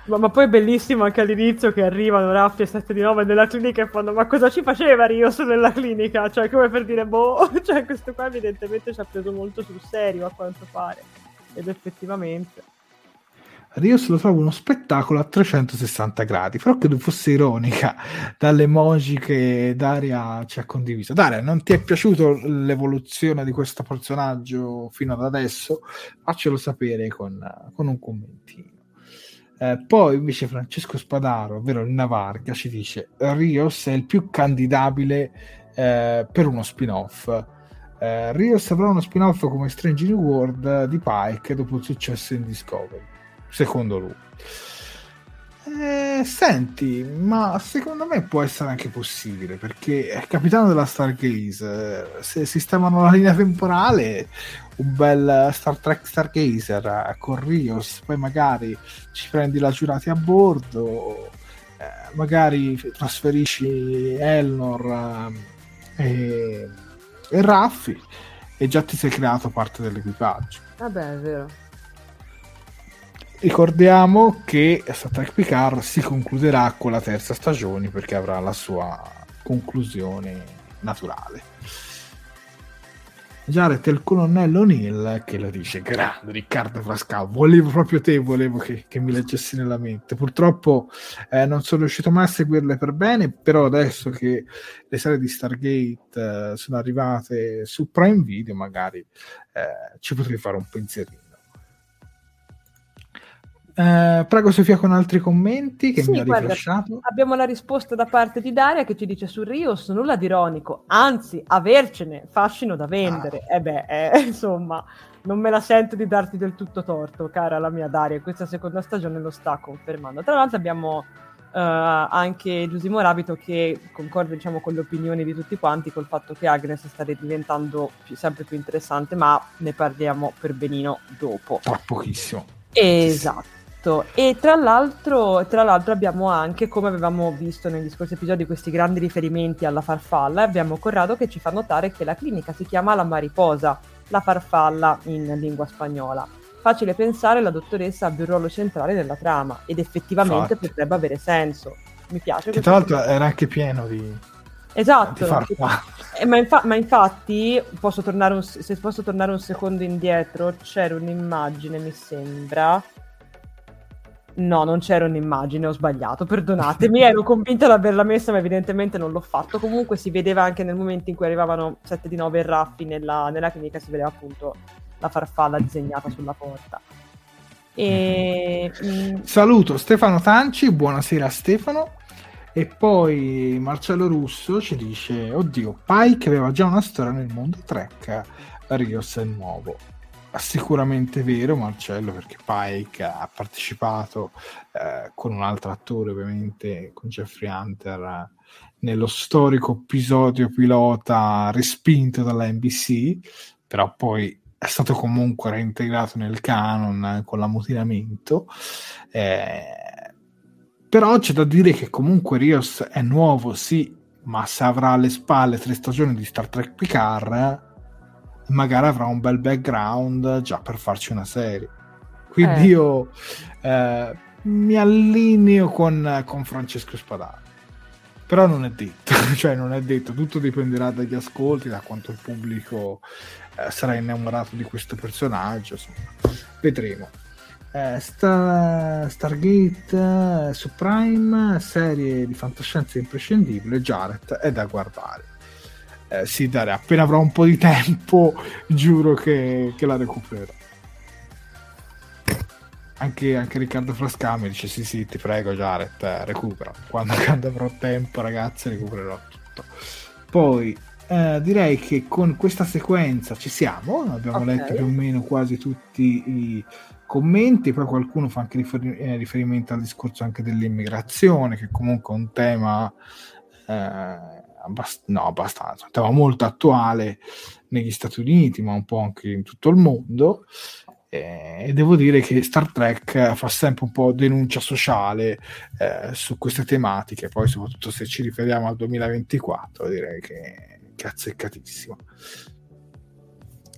Ma, ma, poi è bellissimo anche all'inizio che arrivano Raffi e 7 di 9 nella clinica e fanno ma cosa ci faceva Rios nella clinica? Cioè come per dire boh, cioè questo qua evidentemente ci ha preso molto sul serio a quanto pare ed effettivamente. Rios lo trovo uno spettacolo a 360 gradi, però credo fosse ironica dalle emoji che Daria ci ha condiviso. Daria, non ti è piaciuto l'evoluzione di questo personaggio fino ad adesso? Faccelo sapere con, con un commentino. Eh, poi invece Francesco Spadaro, ovvero il Navarca, ci dice Rios è il più candidabile eh, per uno spin-off. Eh, Rios avrà uno spin-off come Strange New World di Pike dopo il successo in Discovery, secondo lui. Eh, senti, ma secondo me può essere anche possibile perché è capitano della Stargaze. Eh, se sistemano la linea temporale, un bel Star Trek Stargazer eh, con Rios, poi magari ci prendi la giurati a bordo, eh, magari trasferisci Elnor eh, e, e Raffi e già ti sei creato parte dell'equipaggio. Vabbè, è vero. Ricordiamo che Star Trek Picard si concluderà con la terza stagione perché avrà la sua conclusione naturale. Jared è il colonnello O'Neill che lo dice grande Riccardo Frascal volevo proprio te volevo che, che mi leggessi nella mente purtroppo eh, non sono riuscito mai a seguirle per bene però adesso che le serie di Stargate eh, sono arrivate su Prime Video magari eh, ci potrei fare un pensierino eh, prego Sofia con altri commenti che sì, mi ha riflasciato. Abbiamo la risposta da parte di Daria che ci dice su Rios nulla di ironico, anzi avercene fascino da vendere. Ah. E eh beh, eh, insomma, non me la sento di darti del tutto torto, cara la mia Daria, questa seconda stagione lo sta confermando. Tra l'altro abbiamo uh, anche Giusimo Rabito che concorda diciamo, con le opinioni di tutti quanti col fatto che Agnes sta diventando più, sempre più interessante, ma ne parliamo per benino dopo. Tra pochissimo. Esatto. Esatto, e tra l'altro, tra l'altro abbiamo anche, come avevamo visto negli scorsi episodi, questi grandi riferimenti alla farfalla, abbiamo Corrado che ci fa notare che la clinica si chiama La Mariposa, la farfalla in lingua spagnola. Facile pensare la dottoressa abbia un ruolo centrale nella trama ed effettivamente Infatti. potrebbe avere senso. Mi piace. Che tra l'altro era anche pieno di... Esatto, eh, ma, infa- ma, infatti posso un, se posso tornare un secondo indietro, c'era un'immagine, mi sembra, No, non c'era un'immagine, ho sbagliato, perdonatemi, ero convinta di averla messa, ma evidentemente non l'ho fatto. Comunque si vedeva anche nel momento in cui arrivavano 7 di 9 raffi nella, nella clinica, si vedeva appunto la farfalla disegnata sulla porta. E... Mm. Saluto Stefano Tanci, buonasera Stefano. E poi Marcello Russo ci dice: Oddio, Pike aveva già una storia nel mondo Trek, Rios è nuovo sicuramente vero Marcello perché Pike ha partecipato eh, con un altro attore ovviamente con Jeffrey Hunter eh, nello storico episodio pilota respinto dalla NBC però poi è stato comunque reintegrato nel canon eh, con l'ammutinamento. Eh, però c'è da dire che comunque Rios è nuovo sì ma se avrà alle spalle tre stagioni di Star Trek Picard magari avrà un bel background già per farci una serie. Quindi eh. io eh, mi allineo con, con Francesco Spadano. Però non è detto, cioè non è detto, tutto dipenderà dagli ascolti, da quanto il pubblico eh, sarà innamorato di questo personaggio, insomma, vedremo. Eh, Star, Stargate eh, su Prime, serie di fantascienza imprescindibile, Jared è da guardare eh, sì, dare, appena avrò un po' di tempo, giuro che, che la recupererò. Anche, anche, Riccardo Frascami dice: Sì, sì, ti prego, Jared, eh, recupera. Quando, quando, avrò tempo, ragazzi, recupererò tutto. Poi eh, direi che con questa sequenza ci siamo. Abbiamo okay. letto più o meno quasi tutti i commenti. Poi qualcuno fa anche rifer- eh, riferimento al discorso anche dell'immigrazione, che comunque è un tema. Eh, abbast- no, abbastanza, tema molto attuale negli Stati Uniti, ma un po' anche in tutto il mondo. E devo dire che Star Trek fa sempre un po' denuncia sociale eh, su queste tematiche, poi soprattutto se ci riferiamo al 2024, direi che, che è azzeccatissimo.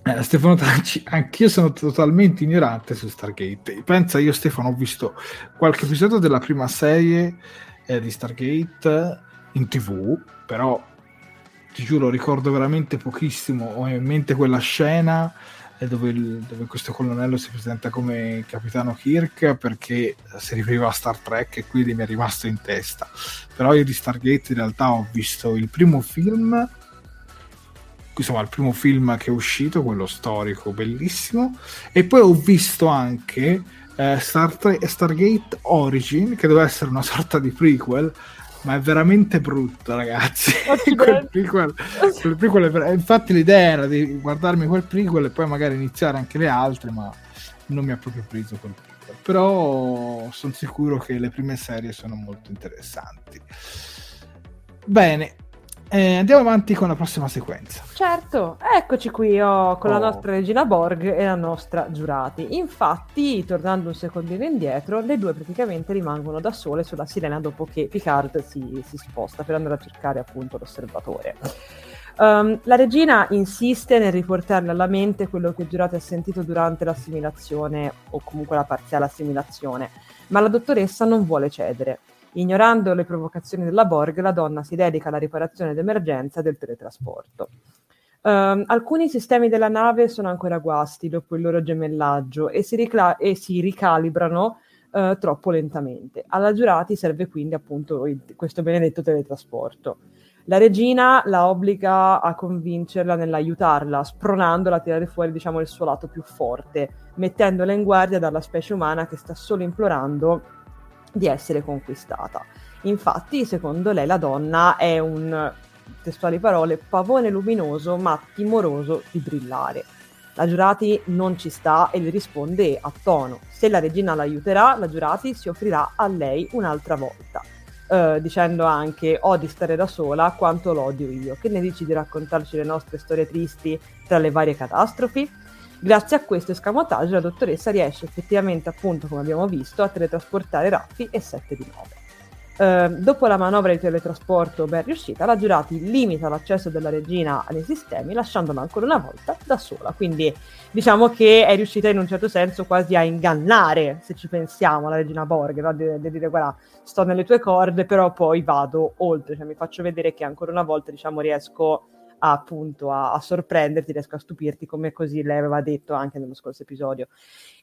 Eh, Stefano Tanci, anch'io sono totalmente ignorante su Stargate. Pensa, io Stefano ho visto qualche episodio della prima serie eh, di Stargate in tv, però ti giuro ricordo veramente pochissimo, ho in mente quella scena dove, il, dove, questo colonnello si presenta come capitano Kirk perché si riferiva a Star Trek e quindi mi è rimasto in testa. Però io di Stargate in realtà ho visto il primo film, insomma il primo film che è uscito, quello storico bellissimo, e poi ho visto anche eh, Star Tre- Stargate Origin, che doveva essere una sorta di prequel, ma è veramente brutto, ragazzi. quel prequel, quel prequel ver- infatti l'idea era di guardarmi quel prequel e poi magari iniziare anche le altre, ma non mi ha proprio preso quel prequel. Però sono sicuro che le prime serie sono molto interessanti. Bene, eh, andiamo avanti con la prossima sequenza. Certo, eccoci qui oh, con oh. la nostra regina Borg e la nostra giurati. Infatti, tornando un secondino indietro, le due praticamente rimangono da sole sulla sirena dopo che Picard si, si sposta per andare a cercare appunto l'osservatore. Um, la regina insiste nel riportarle alla mente quello che Giurati ha sentito durante l'assimilazione o comunque la parziale assimilazione, ma la dottoressa non vuole cedere. Ignorando le provocazioni della Borg, la donna si dedica alla riparazione d'emergenza del teletrasporto. Uh, alcuni sistemi della nave sono ancora guasti dopo il loro gemellaggio e si, ricla- e si ricalibrano uh, troppo lentamente. Alla giurati serve quindi appunto il, questo benedetto teletrasporto. La regina la obbliga a convincerla nell'aiutarla, spronandola a tirare fuori diciamo, il suo lato più forte, mettendola in guardia dalla specie umana che sta solo implorando di essere conquistata. Infatti, secondo lei, la donna è un, testuali parole, pavone luminoso ma timoroso di brillare. La Giurati non ci sta e le risponde a tono. Se la regina l'aiuterà, la Giurati si offrirà a lei un'altra volta. Uh, dicendo anche odi stare da sola quanto l'odio io. Che ne dici di raccontarci le nostre storie tristi tra le varie catastrofi? Grazie a questo escamotage la dottoressa riesce effettivamente, appunto, come abbiamo visto, a teletrasportare Raffi e 7 di 9. Uh, dopo la manovra di teletrasporto ben riuscita, la Giurati limita l'accesso della regina nei sistemi, lasciandola ancora una volta da sola. Quindi diciamo che è riuscita in un certo senso quasi a ingannare, se ci pensiamo, la regina Borg, no? di, di, dire guarda, sto nelle tue corde, però poi vado oltre, cioè mi faccio vedere che ancora una volta diciamo, riesco a, appunto a, a, sorprenderti, riesco a stupirti come così lei aveva detto anche nello scorso episodio.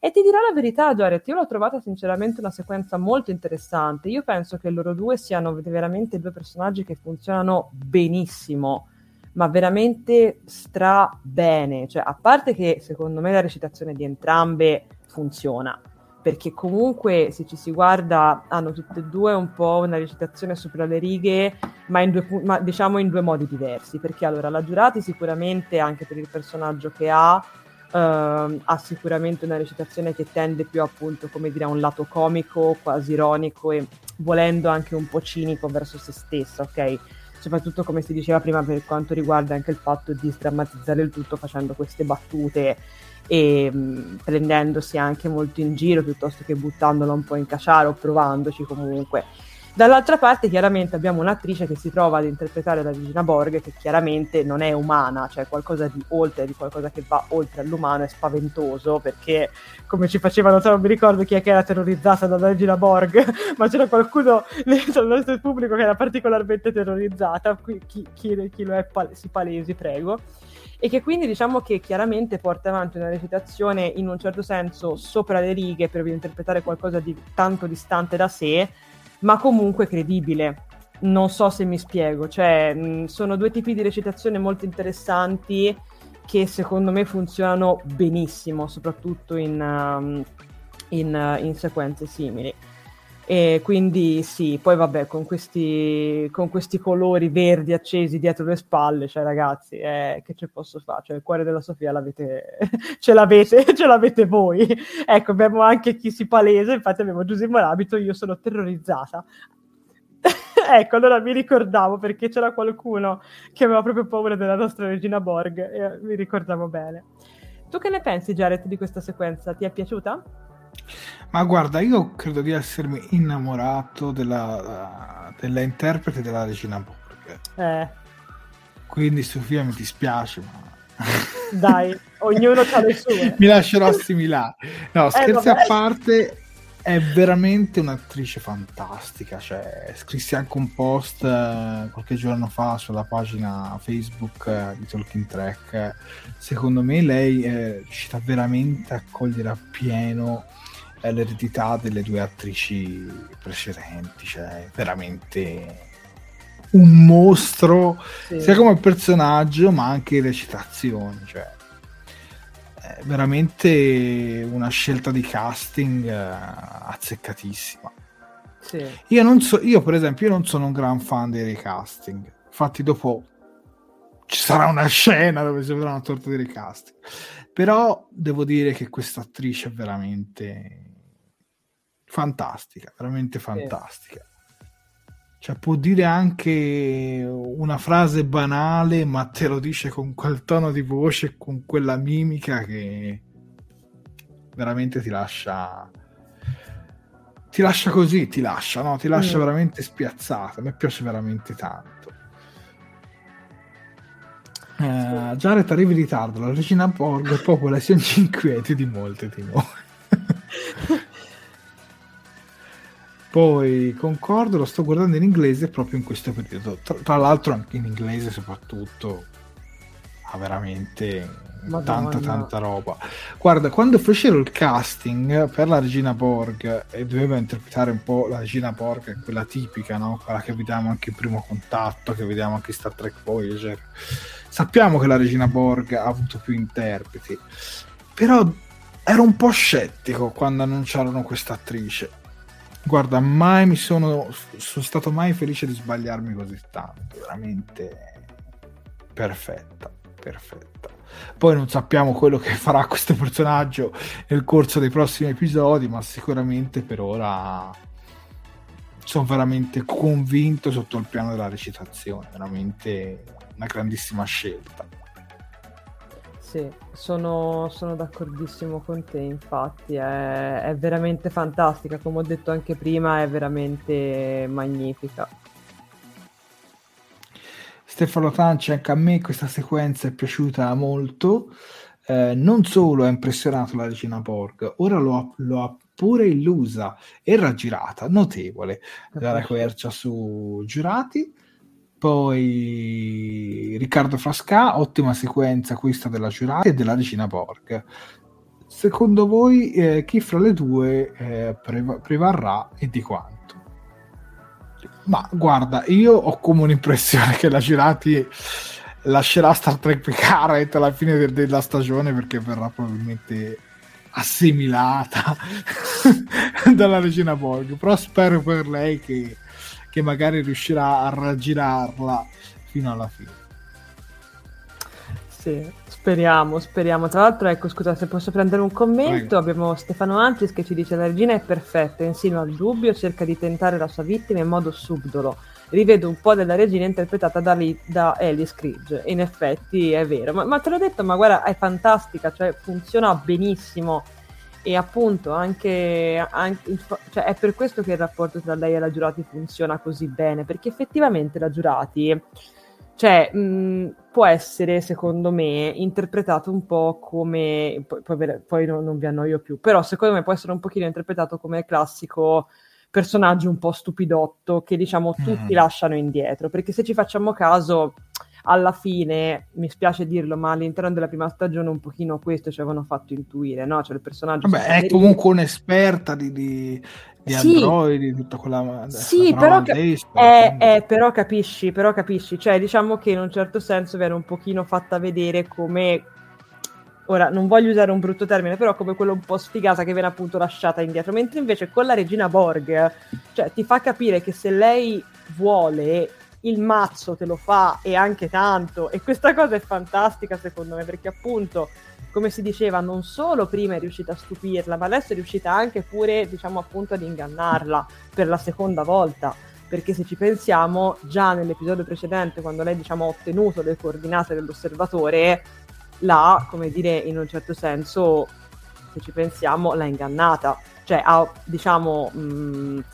E ti dirò la verità, Jared, io l'ho trovata sinceramente una sequenza molto interessante. Io penso che loro due siano veramente due personaggi che funzionano benissimo, ma veramente stra bene. Cioè, a parte che secondo me la recitazione di entrambe funziona perché comunque se ci si guarda hanno tutte e due un po' una recitazione sopra le righe, ma, in due, ma diciamo in due modi diversi, perché allora la Giurati sicuramente anche per il personaggio che ha, Uh, ha sicuramente una recitazione che tende più appunto come dire a un lato comico, quasi ironico e volendo anche un po' cinico verso se stessa, ok? Soprattutto come si diceva prima per quanto riguarda anche il fatto di sdrammatizzare il tutto facendo queste battute e mh, prendendosi anche molto in giro piuttosto che buttandolo un po' in caciara o provandoci comunque. Dall'altra parte chiaramente abbiamo un'attrice che si trova ad interpretare la Regina Borg che chiaramente non è umana, cioè qualcosa di oltre, di qualcosa che va oltre all'umano, è spaventoso perché come ci facevano, non mi ricordo chi è che era terrorizzata dalla Regina Borg, ma c'era qualcuno nel nostro pubblico che era particolarmente terrorizzata, chi, chi, chi lo è pal- si palesi prego. E che quindi diciamo che chiaramente porta avanti una recitazione in un certo senso sopra le righe per interpretare qualcosa di tanto distante da sé, ma comunque credibile. Non so se mi spiego, cioè mh, sono due tipi di recitazione molto interessanti che secondo me funzionano benissimo, soprattutto in, um, in, uh, in sequenze simili. E quindi sì, poi vabbè, con questi, con questi colori verdi accesi dietro le spalle, cioè ragazzi, eh, che ce posso fare? Cioè il cuore della Sofia l'avete, ce, l'avete, ce l'avete voi. Ecco, abbiamo anche chi si palesa, infatti abbiamo Giuseppe l'abito, io sono terrorizzata. ecco, allora mi ricordavo perché c'era qualcuno che aveva proprio paura della nostra regina Borg e mi ricordavo bene. Tu che ne pensi, Jared, di questa sequenza? Ti è piaciuta? Ma guarda, io credo di essermi innamorato della, della interprete della Regina Borg. Eh. Quindi Sofia mi dispiace, ma... Dai, ognuno ha le sue. mi lascerò assimilare. No, eh, scherzi eh, a parte, è veramente un'attrice fantastica. Cioè, scrissi anche un post eh, qualche giorno fa sulla pagina Facebook eh, di Talking Track. Secondo me lei è riuscita veramente a cogliere appieno è l'eredità delle due attrici precedenti, cioè veramente un mostro sì. sia come personaggio ma anche recitazioni, cioè è veramente una scelta di casting uh, azzeccatissima. Sì. Io, non so, io per esempio io non sono un gran fan dei recasting, infatti dopo ci sarà una scena dove si vedrà una torta di recasting. Però devo dire che questa attrice è veramente fantastica, veramente fantastica. Cioè, può dire anche una frase banale, ma te lo dice con quel tono di voce, con quella mimica che veramente ti lascia. Ti lascia così, ti lascia, no? Ti lascia mm. veramente spiazzata. A me piace veramente tanto. Eh, Jared arriva in ritardo. La regina Borg popola sia inquieti di molte di noi. Poi concordo, lo sto guardando in inglese proprio in questo periodo. Tra, tra l'altro anche in inglese soprattutto ha veramente Madonna. tanta tanta roba. Guarda, quando fecero il casting per la Regina Borg e doveva interpretare un po' la Regina Borg, quella tipica, no? quella che vediamo anche in primo contatto, che vediamo anche in Star Trek Voyager. Sappiamo che la Regina Borg ha avuto più interpreti, però ero un po' scettico quando annunciarono questa attrice Guarda, mai mi sono, sono stato mai felice di sbagliarmi così tanto, veramente perfetta, perfetta. Poi non sappiamo quello che farà questo personaggio nel corso dei prossimi episodi, ma sicuramente per ora sono veramente convinto sotto il piano della recitazione, veramente una grandissima scelta. Sì, sono, sono d'accordissimo con te, infatti, è, è veramente fantastica, come ho detto anche prima, è veramente magnifica. Stefano Tanci, anche a me questa sequenza è piaciuta molto. Eh, non solo ha impressionato la regina Borg, ora lo ha, lo ha pure illusa e raggirata, notevole, la quercia su giurati poi Riccardo Frasca, ottima sequenza questa della giurata e della Regina Borg. Secondo voi eh, chi fra le due eh, prev- prevarrà e di quanto? Ma guarda, io ho come un'impressione che la Girati lascerà Star Trek Picard alla fine de- della stagione perché verrà probabilmente assimilata dalla regina Borg però spero per lei che, che magari riuscirà a raggirarla fino alla fine sì, speriamo, speriamo. Tra l'altro, ecco, scusa se posso prendere un commento, Prego. abbiamo Stefano Antris che ci dice la regina è perfetta, insinua il dubbio, cerca di tentare la sua vittima in modo subdolo. Rivedo un po' della regina interpretata da, Lee, da Alice Cridge. In effetti è vero, ma, ma te l'ho detto, ma guarda, è fantastica, cioè funziona benissimo e appunto anche, anche cioè è per questo che il rapporto tra lei e la Giurati funziona così bene perché effettivamente la Giurati cioè, mh, può essere, secondo me, interpretato un po' come, poi, poi, poi non, non, vi annoio più, però secondo me può essere un pochino interpretato come il classico personaggio un po' stupidotto che diciamo tutti mm. lasciano indietro, perché se ci facciamo caso, alla fine, mi spiace dirlo, ma all'interno della prima stagione un pochino questo ci avevano fatto intuire, no? Cioè il personaggio... Vabbè, è comunque un'esperta di, di, di sì. Android, di tutta quella... Sì, però, ca- è, è, però capisci, però capisci, cioè diciamo che in un certo senso viene un pochino fatta vedere come ora non voglio usare un brutto termine, però come quello un po' sfigata che viene appunto lasciata indietro, mentre invece con la regina Borg, cioè ti fa capire che se lei vuole il mazzo te lo fa e anche tanto. E questa cosa è fantastica secondo me perché appunto come si diceva non solo prima è riuscita a stupirla ma adesso è riuscita anche pure diciamo appunto ad ingannarla per la seconda volta. Perché se ci pensiamo già nell'episodio precedente quando lei diciamo ha ottenuto le coordinate dell'osservatore l'ha come dire in un certo senso se ci pensiamo l'ha ingannata. Cioè ha diciamo mh, eh,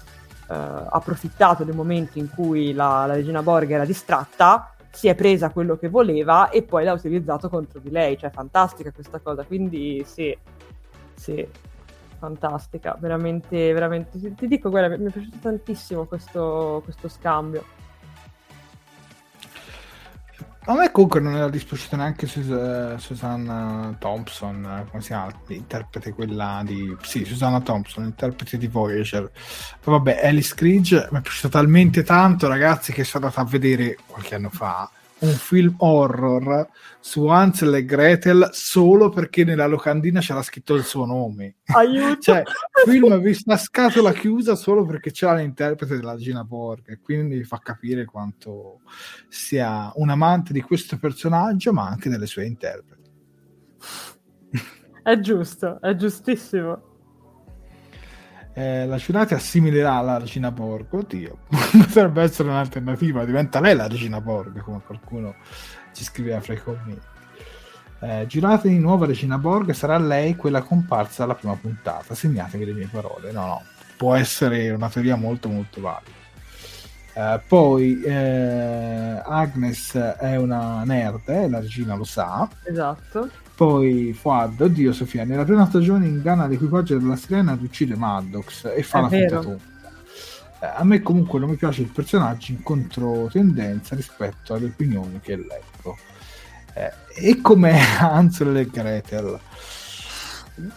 approfittato del momento in cui la, la regina Borg era distratta, si è presa quello che voleva e poi l'ha utilizzato contro di lei. Cioè, fantastica questa cosa. Quindi, sì, sì, fantastica. Veramente, veramente. Ti dico, guarda, mi è piaciuto tantissimo questo, questo scambio. A me comunque non era dispiaciuta neanche Sus- Susanna Thompson, come si chiama? L'interprete quella di... Sì, Susanna Thompson, interprete di Voyager. Poi vabbè, Alice Cridge mi è piaciuta talmente tanto, ragazzi, che sono andata a vedere qualche anno fa un film horror su Hansel e Gretel solo perché nella locandina c'era scritto il suo nome. Aiuto! cioè, film visto a scatola chiusa solo perché c'era l'interprete della Gina Borg e quindi fa capire quanto sia un amante di questo personaggio ma anche delle sue interpreti. È giusto, è giustissimo eh, la Giurati assimilerà la regina Borg. Oddio, potrebbe essere un'alternativa, diventa lei la regina Borg, come qualcuno ci scriveva fra i commenti. Eh, Giurati di nuova regina Borg sarà lei quella comparsa alla prima puntata. Segnatevi le mie parole. No, no, può essere una teoria molto, molto valida. Eh, poi eh, Agnes è una nerd, eh, la regina lo sa. Esatto poi Fuad, oddio Sofia, nella prima stagione inganna l'equipaggio della sirena ad uccidere Maddox e fa È la finta tonda. Eh, a me comunque non mi piace il personaggio in controtendenza rispetto alle opinioni che leggo. Eh, e come Hansel e Gretel.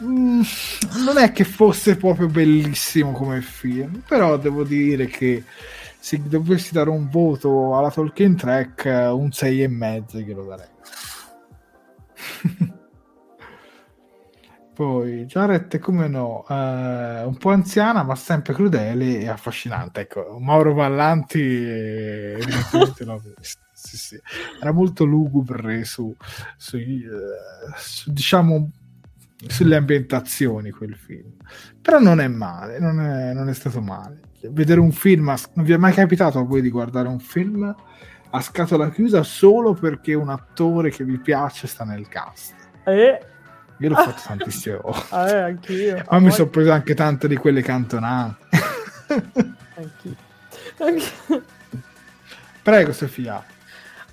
Mm, non è che fosse proprio bellissimo come film, però devo dire che se dovessi dare un voto alla Tolkien Track, un 6,5 glielo darei. Poi Jared, come no, eh, un po' anziana ma sempre crudele e affascinante. Ecco, Mauro Vallanti l'ho visto. Sì, sì. Era molto lugubre su, su, eh, su, diciamo sulle ambientazioni quel film. Però non è male, non è, non è stato male. Vedere un film, non vi è mai capitato a voi di guardare un film a scatola chiusa solo perché un attore che vi piace sta nel cast? Eh io l'ho fatto tantissime volte. Ah, eh, anch'io. Ma mi sono preso anche tante di quelle cantonate. anch'io. anch'io. Prego, Sofia.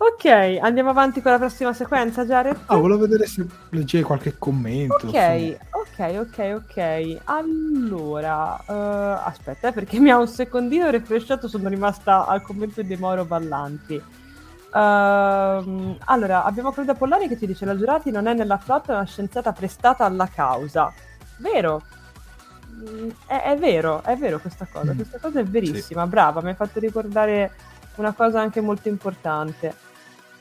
Ok, andiamo avanti con la prossima sequenza, Jared. Ah, volevo vedere se leggevi qualche commento. Ok. Ok, ok, ok. Allora, uh, aspetta, eh, perché mi ha un secondino refresciato, sono rimasta al commento di Moro Ballanti. Uh, allora, abbiamo Claudia Pollari che ci dice la Giurati non è nella flotta, è una scienziata prestata alla causa. Vero, mm, è, è, vero, è vero questa cosa, mm. questa cosa è verissima, sì. brava, mi hai fatto ricordare una cosa anche molto importante.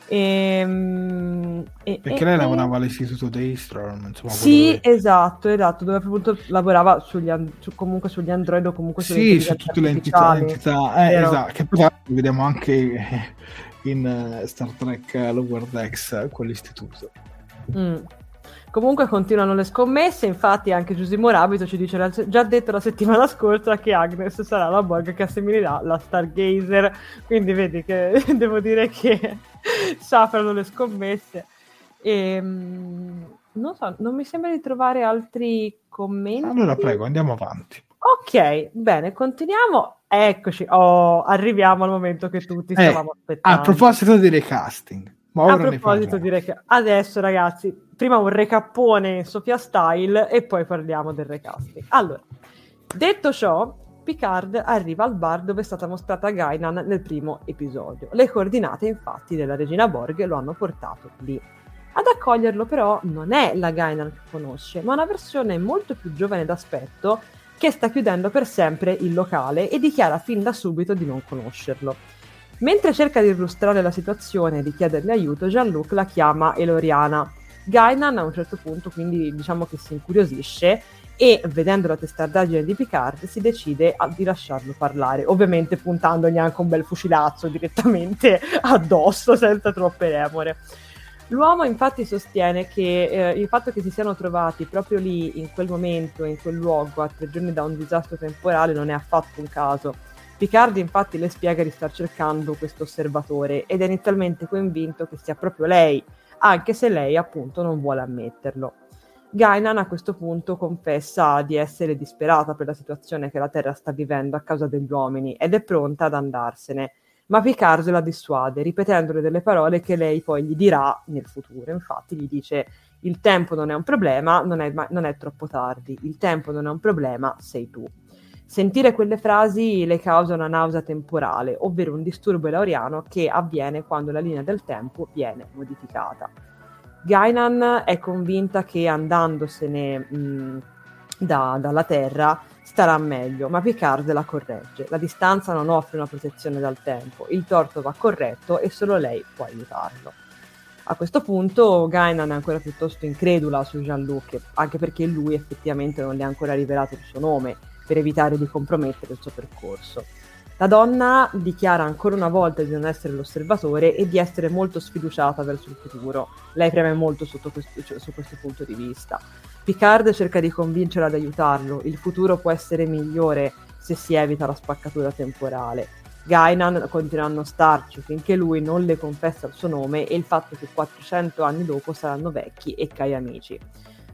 E, ehm, e, Perché e, lei lavorava all'istituto Daystrom, insomma. Sì, dove... esatto, esatto, dove appunto lavorava sugli, su, comunque sugli Android o comunque Sì, su tutte le entità, entità eh, esatto, che poi vediamo anche in uh, Star Trek Lower Decks, quell'istituto. Mm. Comunque continuano le scommesse, infatti anche Giusy Morabito ci dice, già detto la settimana scorsa che Agnes sarà la Borg che assomiglierà la Stargazer, quindi vedi che devo dire che saprano le scommesse. E, ehm, non so, non mi sembra di trovare altri commenti. Allora prego, andiamo avanti. Ok, bene, continuiamo. Eccoci, oh, arriviamo al momento che tutti eh, stavamo aspettando. A proposito di recasting. Ma a proposito di recasting, adesso ragazzi, prima un recappone Sofia Style e poi parliamo del recasting. Allora, detto ciò, Picard arriva al bar dove è stata mostrata Gainan nel primo episodio. Le coordinate infatti della regina Borg lo hanno portato lì. Ad accoglierlo però non è la Gainan che conosce, ma una versione molto più giovane d'aspetto che sta chiudendo per sempre il locale e dichiara fin da subito di non conoscerlo. Mentre cerca di illustrare la situazione e di chiederle aiuto, Jean-Luc la chiama Eloriana, Gainan a un certo punto quindi diciamo che si incuriosisce e vedendo la testardaggine di Picard si decide a, di lasciarlo parlare, ovviamente puntandogli anche un bel fucilazzo direttamente addosso senza troppe remore. L'uomo infatti sostiene che eh, il fatto che si siano trovati proprio lì, in quel momento, in quel luogo, a tre giorni da un disastro temporale, non è affatto un caso. Picard infatti le spiega di star cercando questo osservatore ed è inizialmente convinto che sia proprio lei anche se lei appunto non vuole ammetterlo. Gainan a questo punto confessa di essere disperata per la situazione che la Terra sta vivendo a causa degli uomini ed è pronta ad andarsene, ma Picard la dissuade, ripetendole delle parole che lei poi gli dirà nel futuro. Infatti gli dice il tempo non è un problema, non è, non è troppo tardi, il tempo non è un problema, sei tu. Sentire quelle frasi le causa una nausea temporale, ovvero un disturbo elauriano che avviene quando la linea del tempo viene modificata. Gainan è convinta che andandosene mh, da, dalla Terra starà meglio, ma Picard la corregge. La distanza non offre una protezione dal tempo, il torto va corretto e solo lei può aiutarlo. A questo punto Gainan è ancora piuttosto incredula su Jean-Luc, anche perché lui effettivamente non le ha ancora rivelato il suo nome per evitare di compromettere il suo percorso. La donna dichiara ancora una volta di non essere l'osservatore e di essere molto sfiduciata verso il futuro. Lei preme molto questo, cioè, su questo punto di vista. Picard cerca di convincerla ad aiutarlo. Il futuro può essere migliore se si evita la spaccatura temporale. Gainan continua a non starci finché lui non le confessa il suo nome e il fatto che 400 anni dopo saranno vecchi e cari amici.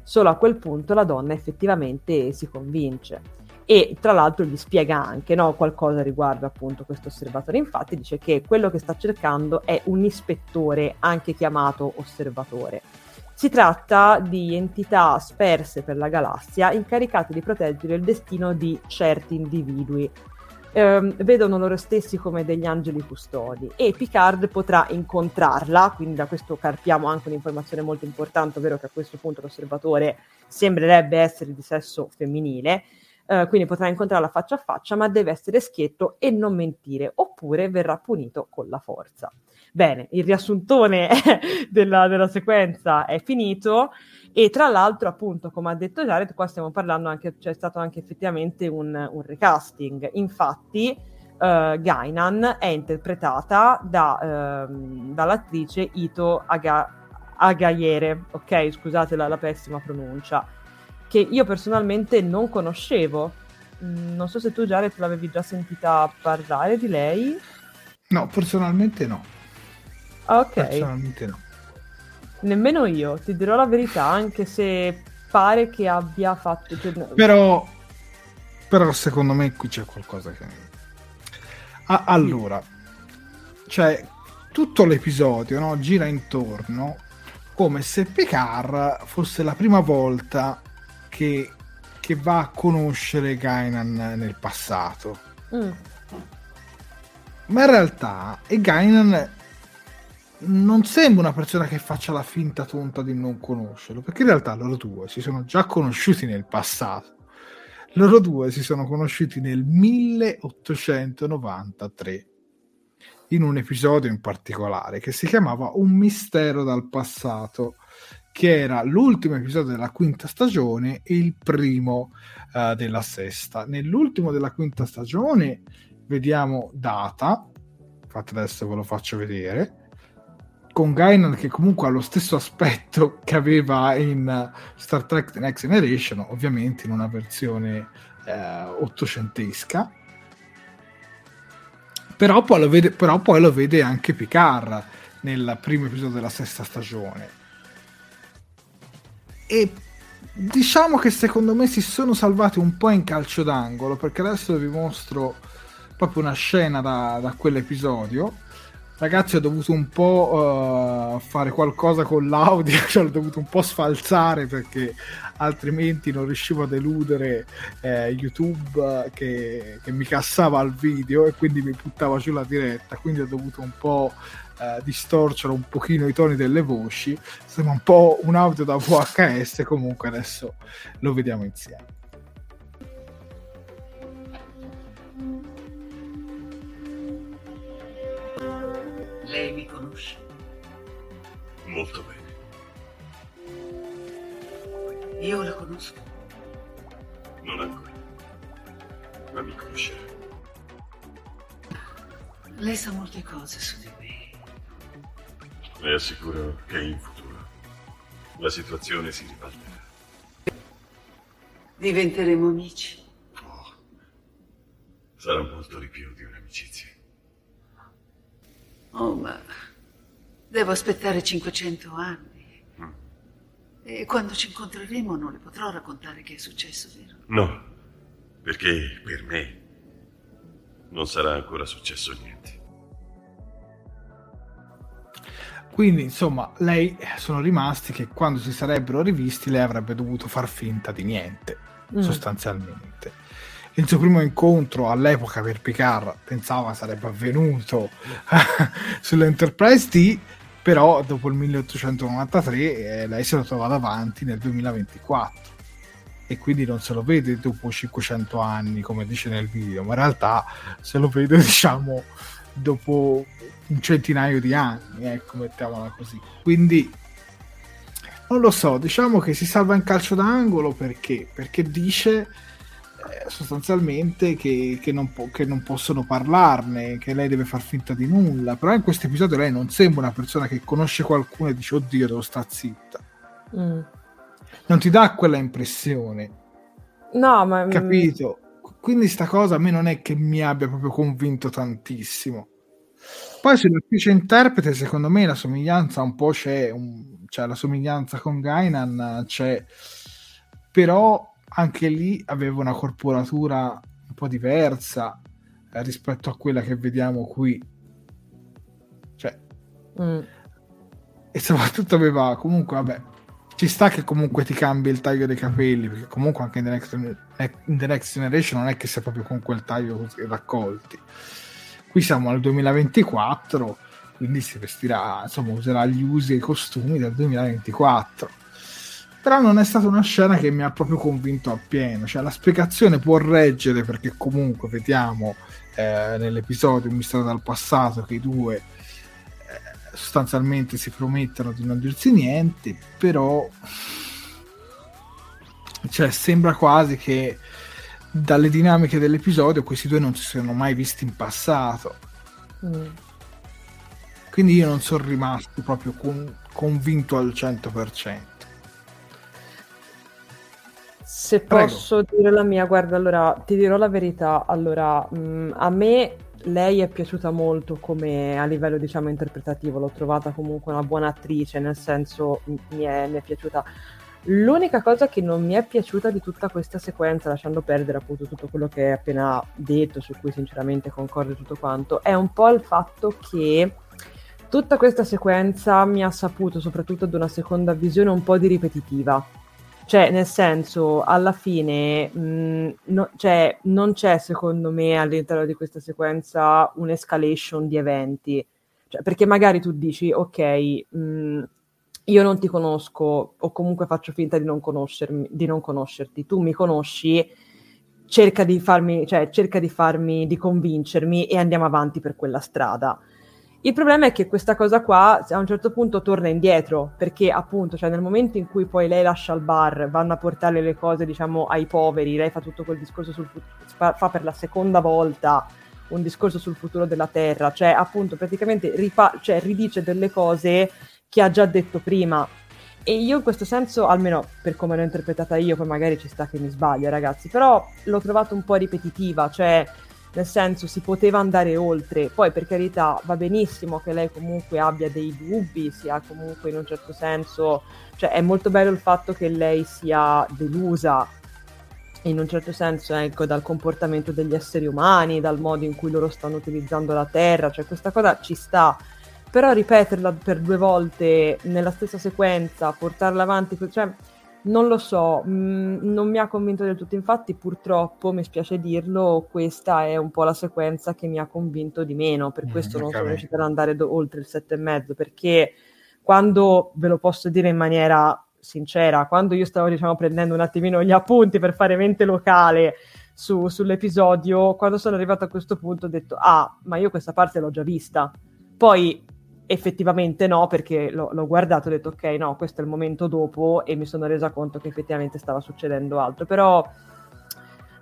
Solo a quel punto la donna effettivamente si convince e tra l'altro gli spiega anche no, qualcosa riguardo appunto questo osservatore. Infatti dice che quello che sta cercando è un ispettore, anche chiamato osservatore. Si tratta di entità sperse per la galassia incaricate di proteggere il destino di certi individui. Ehm, vedono loro stessi come degli angeli custodi e Picard potrà incontrarla, quindi da questo carpiamo anche un'informazione molto importante, ovvero che a questo punto l'osservatore sembrerebbe essere di sesso femminile eh, quindi potrà incontrarla faccia a faccia, ma deve essere schietto e non mentire, oppure verrà punito con la forza. Bene, il riassuntone della, della sequenza è finito e tra l'altro, appunto, come ha detto Jared, qua stiamo parlando anche, c'è stato anche effettivamente un, un recasting. Infatti, uh, Gainan è interpretata da, uh, dall'attrice Ito Aga- Agaiere, ok? Scusate la, la pessima pronuncia che io personalmente non conoscevo. Mm, non so se tu Jared l'avevi già sentita parlare di lei. No, personalmente no. Ok. Personalmente no. Nemmeno io, ti dirò la verità, anche se pare che abbia fatto... Cioè, però, però secondo me qui c'è qualcosa che... Ah, allora, cioè, tutto l'episodio no, gira intorno come se Picard fosse la prima volta che, che va a conoscere Gainan nel passato. Mm. Ma in realtà e Gainan non sembra una persona che faccia la finta tonta di non conoscerlo, perché in realtà loro due si sono già conosciuti nel passato. Loro due si sono conosciuti nel 1893 in un episodio in particolare che si chiamava Un mistero dal passato, che era l'ultimo episodio della quinta stagione e il primo uh, della sesta. Nell'ultimo della quinta stagione vediamo Data, infatti adesso ve lo faccio vedere, con Guinan che comunque ha lo stesso aspetto che aveva in Star Trek The Next Generation, ovviamente in una versione eh, ottocentesca. Però poi, vede, però poi lo vede anche Picard nel primo episodio della sesta stagione. E diciamo che secondo me si sono salvati un po' in calcio d'angolo, perché adesso vi mostro proprio una scena da, da quell'episodio. Ragazzi ho dovuto un po' uh, fare qualcosa con l'audio, cioè l'ho dovuto un po' sfalzare perché altrimenti non riuscivo a deludere eh, YouTube che, che, mi cassava il video e quindi mi buttava giù la diretta, quindi ho dovuto un po' eh, distorcere un pochino i toni delle voci, sembra un po' un audio da VHS, comunque adesso lo vediamo insieme. Lei mi conosce? Molto bene. Io la conosco. Non ancora. Ma mi conoscerà. Lei sa molte cose su di me. Le assicuro che in futuro la situazione si ribalterà. Diventeremo amici. Oh, sarà molto di più di un'amicizia. Oh, ma devo aspettare 500 anni. Mm. E quando ci incontreremo non le potrò raccontare che è successo, vero? No, perché per me non sarà ancora successo niente. Quindi, insomma, lei sono rimasti che quando si sarebbero rivisti lei avrebbe dovuto far finta di niente, mm. sostanzialmente il suo primo incontro all'epoca per Picard pensava sarebbe avvenuto sull'Enterprise D però dopo il 1893 eh, lei se lo trova davanti nel 2024 e quindi non se lo vede dopo 500 anni come dice nel video ma in realtà se lo vede diciamo dopo un centinaio di anni ecco mettiamola così quindi non lo so diciamo che si salva in calcio d'angolo perché perché dice eh, sostanzialmente che, che, non po- che, non possono parlarne, che lei deve far finta di nulla. Però in questo episodio lei non sembra una persona che conosce qualcuno e dice oddio devo stare zitta. Mm. Non ti dà quella impressione. No, ma... Mm, Capito? Quindi sta cosa a me non è che mi abbia proprio convinto tantissimo. Poi sull'attrice interprete, secondo me la somiglianza un po' c'è, un... cioè la somiglianza con Gainan c'è, però anche lì aveva una corporatura un po' diversa eh, rispetto a quella che vediamo qui. Cioè, mm. e soprattutto aveva comunque, vabbè, ci sta che comunque ti cambi il taglio dei capelli, perché comunque anche in The Next, in The Next Generation non è che sia proprio con quel taglio raccolti. Qui siamo al 2024, quindi si vestirà, insomma, userà gli usi e i costumi del 2024 però non è stata una scena che mi ha proprio convinto appieno, cioè la spiegazione può reggere perché comunque vediamo eh, nell'episodio mistero dal passato che i due sostanzialmente si promettono di non dirsi niente, però cioè, sembra quasi che dalle dinamiche dell'episodio questi due non si siano mai visti in passato. Mm. Quindi io non sono rimasto proprio con, convinto al 100%. Se posso Prego. dire la mia, guarda, allora ti dirò la verità. Allora, mh, mm, a me lei è piaciuta molto come a livello, diciamo, interpretativo. L'ho trovata comunque una buona attrice, nel senso mi è, mi è piaciuta. L'unica cosa che non mi è piaciuta di tutta questa sequenza, lasciando perdere appunto tutto quello che hai appena detto, su cui sinceramente concordo tutto quanto, è un po' il fatto che tutta questa sequenza mi ha saputo, soprattutto ad una seconda visione, un po' di ripetitiva Cioè, nel senso, alla fine, mh, no, cioè, non c'è secondo me all'interno di questa sequenza un'escalation di eventi. Cioè, perché magari tu dici, ok, mh, io non ti conosco o comunque faccio finta di non, di non conoscerti, tu mi conosci, cerca di farmi, cioè, cerca di farmi, di convincermi e andiamo avanti per quella strada. Il problema è che questa cosa qua a un certo punto torna indietro, perché appunto, cioè nel momento in cui poi lei lascia il bar, vanno a portare le cose, diciamo, ai poveri, lei fa tutto quel discorso sul futuro, fa per la seconda volta un discorso sul futuro della Terra, cioè appunto praticamente ripa- cioè, ridice delle cose che ha già detto prima. E io in questo senso, almeno per come l'ho interpretata io, poi magari ci sta che mi sbaglio ragazzi, però l'ho trovato un po' ripetitiva, cioè nel senso si poteva andare oltre. Poi per carità va benissimo che lei comunque abbia dei dubbi, sia comunque in un certo senso, cioè è molto bello il fatto che lei sia delusa in un certo senso ecco, dal comportamento degli esseri umani, dal modo in cui loro stanno utilizzando la terra, cioè questa cosa ci sta. Però ripeterla per due volte nella stessa sequenza, portarla avanti, cioè non lo so, mh, mm, non mi ha convinto del tutto, infatti purtroppo, mi spiace dirlo, questa è un po' la sequenza che mi ha convinto di meno, per mm, questo mm, non sono riuscita ad andare do- oltre il sette e mezzo, perché quando, ve lo posso dire in maniera sincera, quando io stavo diciamo prendendo un attimino gli appunti per fare mente locale su, sull'episodio, quando sono arrivato a questo punto ho detto, ah, ma io questa parte l'ho già vista. Poi effettivamente no, perché l'ho, l'ho, guardato e ho detto ok, no, questo è il momento dopo e mi sono resa conto che effettivamente stava succedendo altro, però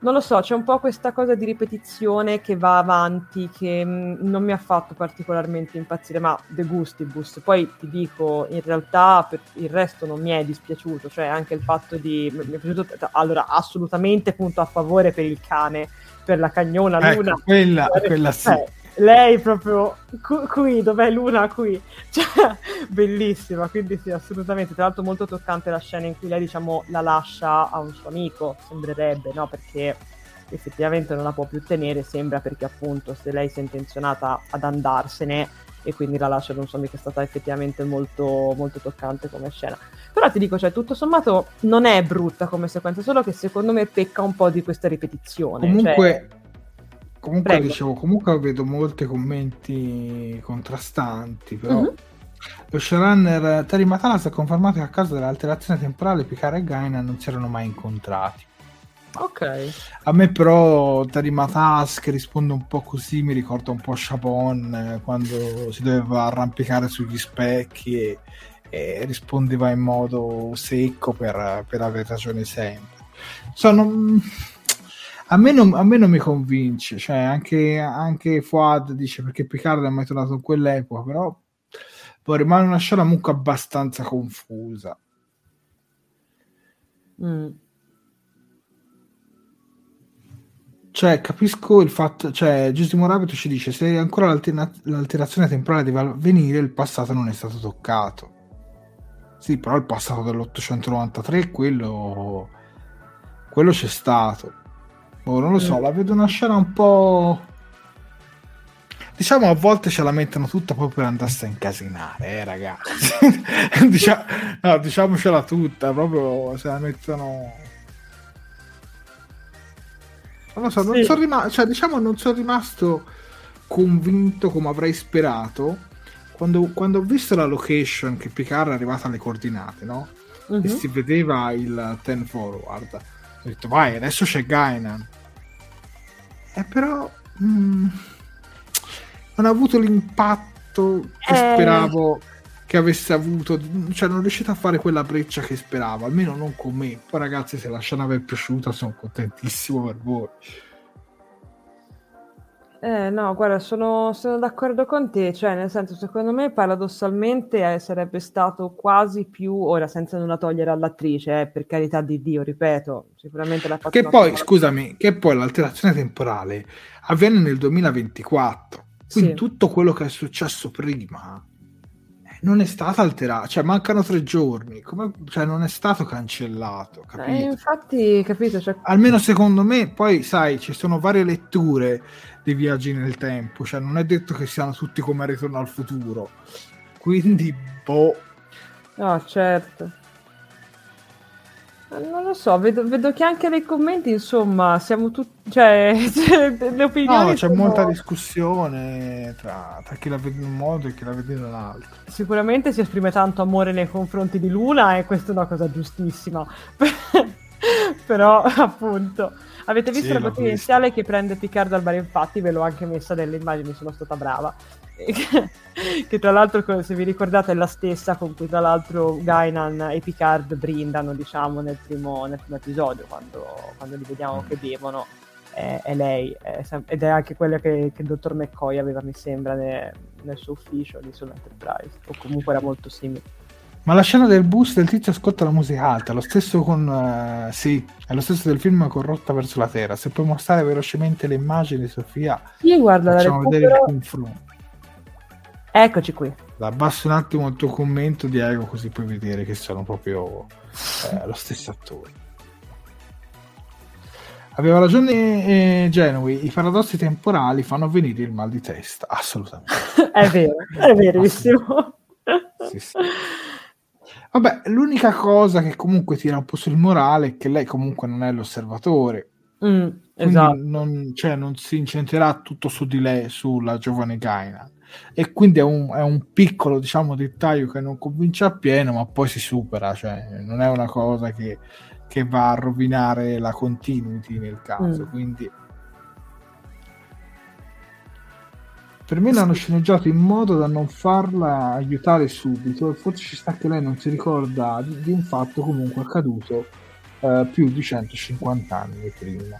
non lo so, c'è un po' questa cosa di ripetizione che va avanti che mh, mm, non mi ha fatto particolarmente impazzire, ma de gustibus. Poi ti dico, in realtà per il resto non mi è dispiaciuto, cioè anche il fatto di... mi è piaciuto, allora assolutamente punto a favore per il cane, per la cagnona ecco, Luna. Quella, quella sì. Eh, lei proprio qui, dov'è Luna? Qui. Cioè, bellissima quindi sì assolutamente. Tra l'altro molto toccante la scena in cui lei diciamo la lascia a un suo amico. Sembrerebbe no? Perché effettivamente non la può più tenere sembra perché appunto se lei si è intenzionata ad andarsene e quindi la lascia ad un suo amico è stata effettivamente molto, molto toccante come scena. Però ti dico cioè tutto sommato non è brutta come sequenza solo che secondo me pecca un po' di questa ripetizione comunque cioè comunque Prego. dicevo, comunque vedo molti commenti contrastanti, però uh-huh. lo showrunner Terry Matalas ha confermato che a causa dell'alterazione temporale Picard e Gaina non si erano mai incontrati. Ok. A me però Terry Matalas che risponde un po' così mi ricorda un po' Chapon eh, quando si doveva arrampicare sugli specchi e, e rispondeva in modo secco per, per avere ragione sempre. Sono a me, non, a me non mi convince, cioè anche, anche Fuad dice perché Picard è mai tornato in quell'epoca, però poi rimane una scena comunque abbastanza confusa. Mm. Cioè, capisco il fatto, cioè, Giusimo Rabbit ci dice se ancora l'alterazione temporale deve avvenire, il passato non è stato toccato. Sì, però il passato dell'893, quello, quello c'è stato. Oh, non lo so, mm. la vedo una scena un po'. Diciamo a volte ce la mettono tutta proprio per andarsi a incasinare, eh, ragazzi. diciamo, no, diciamocela tutta, proprio se la mettono. Non lo so, sì. non sono rimasto, cioè, diciamo, non sono rimasto convinto come avrei sperato quando, quando ho visto la location che Picard è arrivata alle coordinate, no? Uh-huh. E mhm. si vedeva il ten forward. Ho detto, vai, adesso c'è Gainan eh, però mh, mm, non ha avuto l'impatto che eh... speravo che avesse avuto, cioè non riuscito a fare quella breccia che speravo, almeno non con me. Poi ragazzi, se la scena vi è piaciuta, sono contentissimo per voi. Eh, no, guarda, sono, sono d'accordo con te, cioè nel senso, secondo me paradossalmente eh, sarebbe stato quasi più, ora senza nulla togliere all'attrice, eh, per carità di Dio, ripeto, sicuramente fatto... Che poi, cosa. scusami, che poi l'alterazione temporale avviene nel 2024, quindi sì. tutto quello che è successo prima non è stato alterato, cioè mancano tre giorni, come, cioè non è stato cancellato, eh, capito? Eh, infatti, capito? Cioè... Almeno secondo me, poi sai, ci sono varie letture dei viaggi nel tempo, cioè non è detto che siano tutti come Ritorno al futuro, quindi boh. No, certo. Non lo so, vedo, vedo, che anche nei commenti, insomma, siamo tutti. Cioè, cioè, le opinioni. No, c'è sono... molta discussione tra, tra, chi la vede in un modo e chi la vede in un altro. Sicuramente si esprime tanto amore nei confronti di Luna e questa è una cosa giustissima. Però, appunto, avete visto sì, la batteria iniziale che prende Picard al bar? Infatti, ve l'ho anche messa nelle immagini, sono stata brava. che tra l'altro, se vi ricordate, è la stessa con cui tra l'altro Gainan e Picard brindano, diciamo, nel primo, nel primo episodio, quando, quando, li vediamo che bevono. È, è lei, è ed è anche quella che, che il dottor McCoy aveva, mi sembra, ne, nel suo ufficio lì sull'Enterprise, o comunque era molto simile. Ma la scena del bus del tizio ascolta la musica alta, lo stesso con... Uh, sì, è lo stesso del film Corrotta verso la Terra. Se puoi mostrare velocemente le immagini, Sofia, sì, guarda, facciamo recupero... vedere il confronto. Eccoci qui. Abbasso un attimo il tuo commento, Diego, così puoi vedere che sono proprio eh, lo stesso attore. Aveva ragione eh, Genui, i paradossi temporali fanno venire il mal di testa, assolutamente. è vero, è verissimo. sì, sì. Vabbè, l'unica cosa che comunque tira un po' sul morale è che lei comunque non è l'osservatore. Mm, esatto. Non, cioè, non si incentrerà tutto su di lei, sulla giovane Gaina e quindi è un, è un, piccolo diciamo dettaglio che non convince appieno ma poi si supera cioè non è una cosa che, che va a rovinare la continuity nel caso mm. quindi per me l'hanno sceneggiato in modo da non farla aiutare subito e forse ci sta che lei non si ricorda di, di un fatto comunque accaduto eh, più di 150 anni prima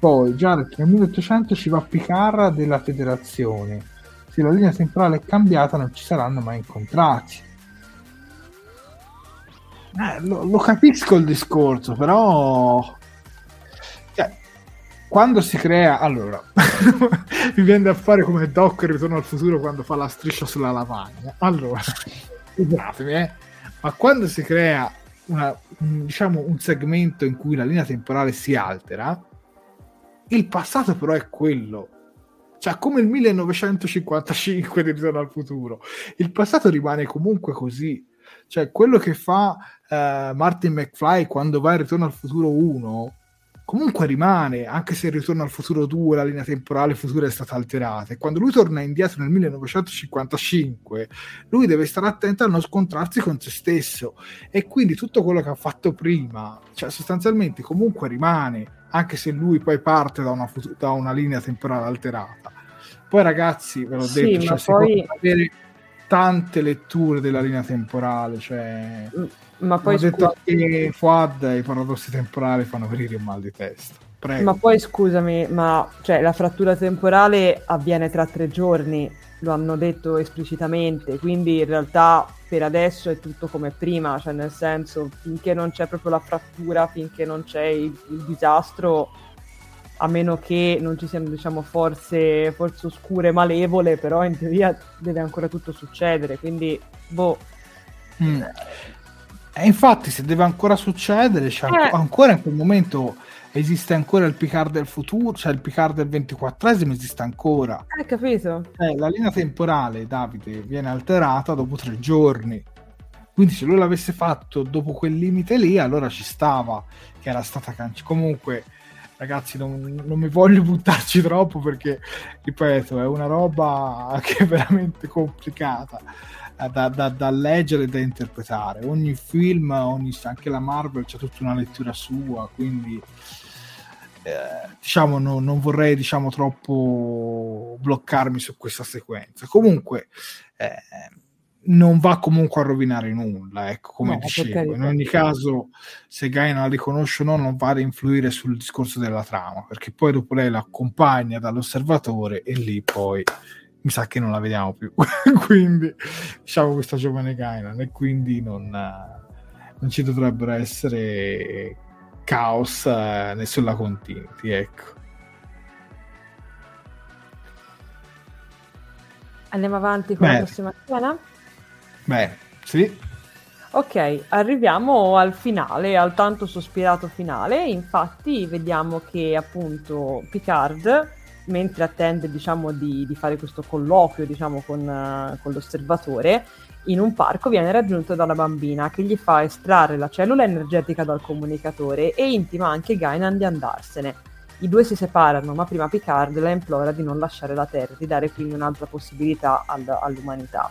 Poi Jared nel 1800 ci va Picarra della federazione. Se la linea temporale è cambiata non ci saranno mai incontrati. Eh, lo, lo, capisco il discorso, però... Quando si crea... Allora, mi viene da fare come Doc Ritorno al futuro quando fa la striscia sulla lavagna. Allora, scusatemi, eh, ma quando si crea una, diciamo, un segmento in cui la linea temporale si altera, il passato però è quello. Cioè, come il 1955 di Ritorno al futuro. Il passato rimane comunque così. Cioè, quello che fa uh, Martin McFly quando va in Ritorno al futuro 1 comunque rimane, anche se il Ritorno al futuro 2, la linea temporale futura è stata alterata. E quando lui torna indietro nel 1955, lui deve stare attento a non scontrarsi con se stesso. E quindi tutto quello che ha fatto prima, cioè sostanzialmente comunque rimane anche se lui poi parte da una, da una linea temporale alterata. Poi ragazzi, ve l'ho sì, detto, cioè, si poi... avere tante letture della linea temporale, cioè... Mm, ma poi ho detto anche Fuad, i paradossi temporali fanno venire un mal di testa. Prego. Ma poi scusami, ma cioè, la frattura temporale avviene tra tre giorni, lo hanno detto esplicitamente, quindi in realtà per adesso è tutto come prima, cioè nel senso finché non c'è proprio la frattura, finché non c'è il, il disastro, a meno che non ci siano diciamo forze, forze oscure malevole, però in teoria deve ancora tutto succedere, quindi boh. Mm. E infatti se deve ancora succedere, c'è eh. ancora in quel momento esiste ancora il Picard del futuro, cioè il Picard del 24esimo esiste ancora. Hai capito? Eh, la linea temporale, Davide, viene alterata dopo tre giorni. Quindi se lui l'avesse fatto dopo quel limite lì, allora ci stava, che era stata cancellata. Comunque, ragazzi, non, non, mi voglio buttarci troppo perché, ripeto, è una roba che è veramente complicata da, da, da, leggere e da interpretare. Ogni film, ogni, anche la Marvel, c'è tutta una lettura sua, quindi eh, diciamo no, non vorrei diciamo troppo bloccarmi su questa sequenza. Comunque eh, non va comunque a rovinare nulla, ecco, come no, dicevo. In ogni caso, se Gaia la riconosce o no, non va ad influire sul discorso della trama, perché poi dopo lei l'accompagna dall'osservatore e lì poi mi sa che non la vediamo più. quindi, diciamo, questa giovane Gainan, e quindi non, non ci dovrebbero essere caos eh, né sulla continuity, ecco. Andiamo avanti con Beh. la prossima scena? Beh, sì. Ok, arriviamo al finale, al tanto sospirato finale. Infatti, vediamo che appunto Picard mentre attende diciamo, di, di, fare questo colloquio diciamo, con, uh, con, l'osservatore, in un parco viene raggiunto da una bambina che gli fa estrarre la cellula energetica dal comunicatore e intima anche Gainan di andarsene. I due si separano, ma prima Picard la implora di non lasciare la Terra, di dare quindi un'altra possibilità al, all'umanità.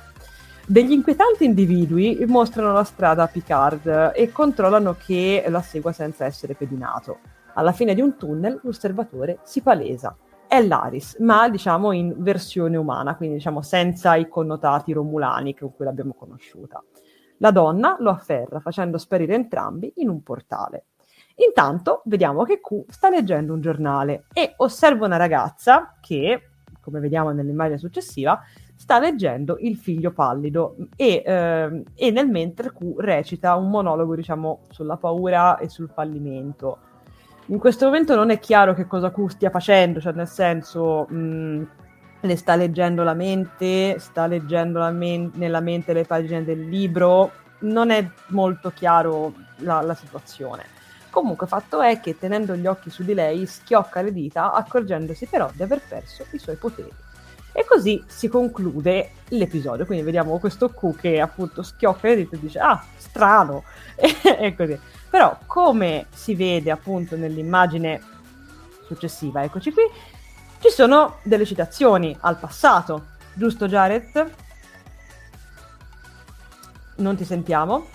Degli inquietanti individui mostrano la strada a Picard e controllano che la segua senza essere pedinato. Alla fine di un tunnel l'osservatore si palesa. È l'Aris, ma diciamo in versione umana, quindi diciamo senza i connotati romulani con cui l'abbiamo conosciuta. La donna lo afferra facendo sparire entrambi in un portale. Intanto vediamo che Q sta leggendo un giornale e osserva una ragazza che, come vediamo nell'immagine successiva, sta leggendo Il figlio pallido e, eh, e nel mentre Q recita un monologo, diciamo, sulla paura e sul fallimento. In questo momento non è chiaro che cosa Q stia facendo, cioè nel senso mh, le sta leggendo la mente, sta leggendo men- nella mente le pagine del libro, non è molto chiaro la, la situazione. Comunque fatto è che tenendo gli occhi su di lei schiocca le dita accorgendosi però di aver perso i suoi poteri. E così si conclude l'episodio. Quindi vediamo questo Q che appunto schiocca le dita e dice: Ah, strano! e così. Però, come si vede appunto nell'immagine successiva, eccoci qui, ci sono delle citazioni al passato. Giusto, Jared? Non ti sentiamo?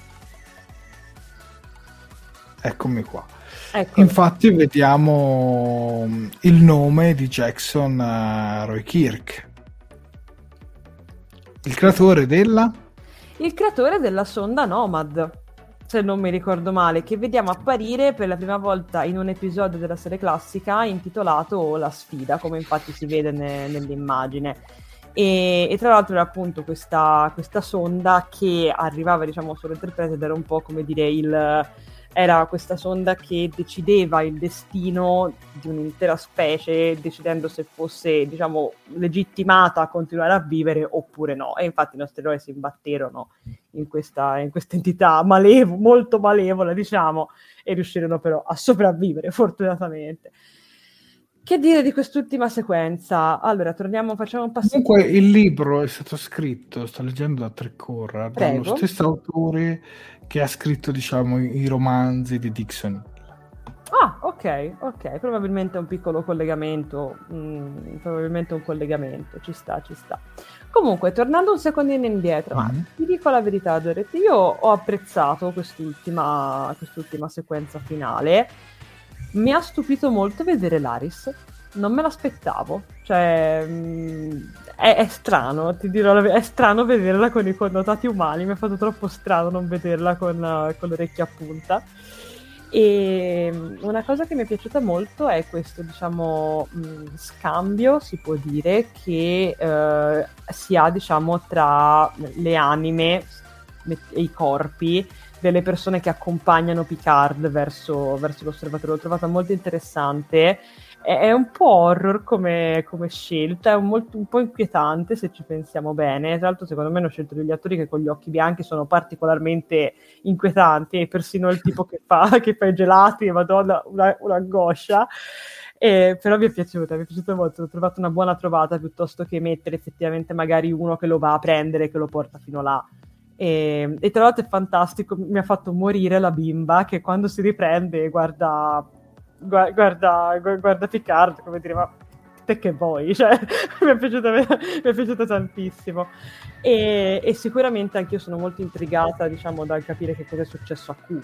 Eccomi qua. Ecco. Infatti vediamo mm, il nome di Jackson uh, Roy Kirk, il creatore della... Il creatore della sonda Nomad, se non mi ricordo male, che vediamo apparire per la prima volta in un episodio della serie classica intitolato La sfida, come infatti si vede ne- nell'immagine. E, e, tra l'altro era appunto questa, questa sonda che arrivava diciamo sull'Enterprise ed era un po' come dire il era questa sonda che decideva il destino di un'intera specie, decidendo se fosse, diciamo, legittimata a continuare a vivere oppure no. E infatti i nostri eroi si imbatterono in questa, in questa entità malevo, molto malevola, diciamo, e riuscirono però a sopravvivere, fortunatamente. Che dire di quest'ultima sequenza? Allora, torniamo, facciamo un passo. Comunque, il libro è stato scritto, sto leggendo da Trecorra, dallo stesso autore che ha scritto, diciamo, i romanzi di Dixon. Ah, ok, ok, probabilmente un piccolo collegamento, mm, probabilmente un collegamento, ci sta, ci sta. Comunque, tornando un secondino indietro, mm-hmm. ti dico la verità, Doret, io ho apprezzato quest'ultima, quest'ultima sequenza finale, mi ha stupito molto vedere Laris, non me l'aspettavo, cioè mm, è, è, strano, ti dirò, è strano vederla con i connotati umani, mi ha fatto troppo strano non vederla con, uh, con le orecchie a punta. E mm, una cosa che mi è piaciuta molto è questo, diciamo, mm, scambio, si può dire, che uh, si ha, diciamo, tra le anime e i corpi delle persone che accompagnano Picard verso, verso l'osservatore. L'ho trovata molto interessante è un po' horror come, come scelta, è un, molto, un, po' inquietante se ci pensiamo bene. Tra l'altro, secondo me hanno scelto degli attori che con gli occhi bianchi sono particolarmente inquietanti, e persino il tipo che fa, che fa i gelati, madonna, una, un'angoscia. Eh, però mi è piaciuta, mi è piaciuta molto, ho trovato una buona trovata piuttosto che mettere effettivamente magari uno che lo va a prendere e che lo porta fino là. E, e tra l'altro è fantastico, mi ha fatto morire la bimba che quando si riprende guarda guarda, guarda Picard come dire ma te che vuoi? Cioè, mi, è piaciuta, mi è piaciuta tantissimo. E, e sicuramente anche io sono molto intrigata diciamo dal capire che cosa è successo a Q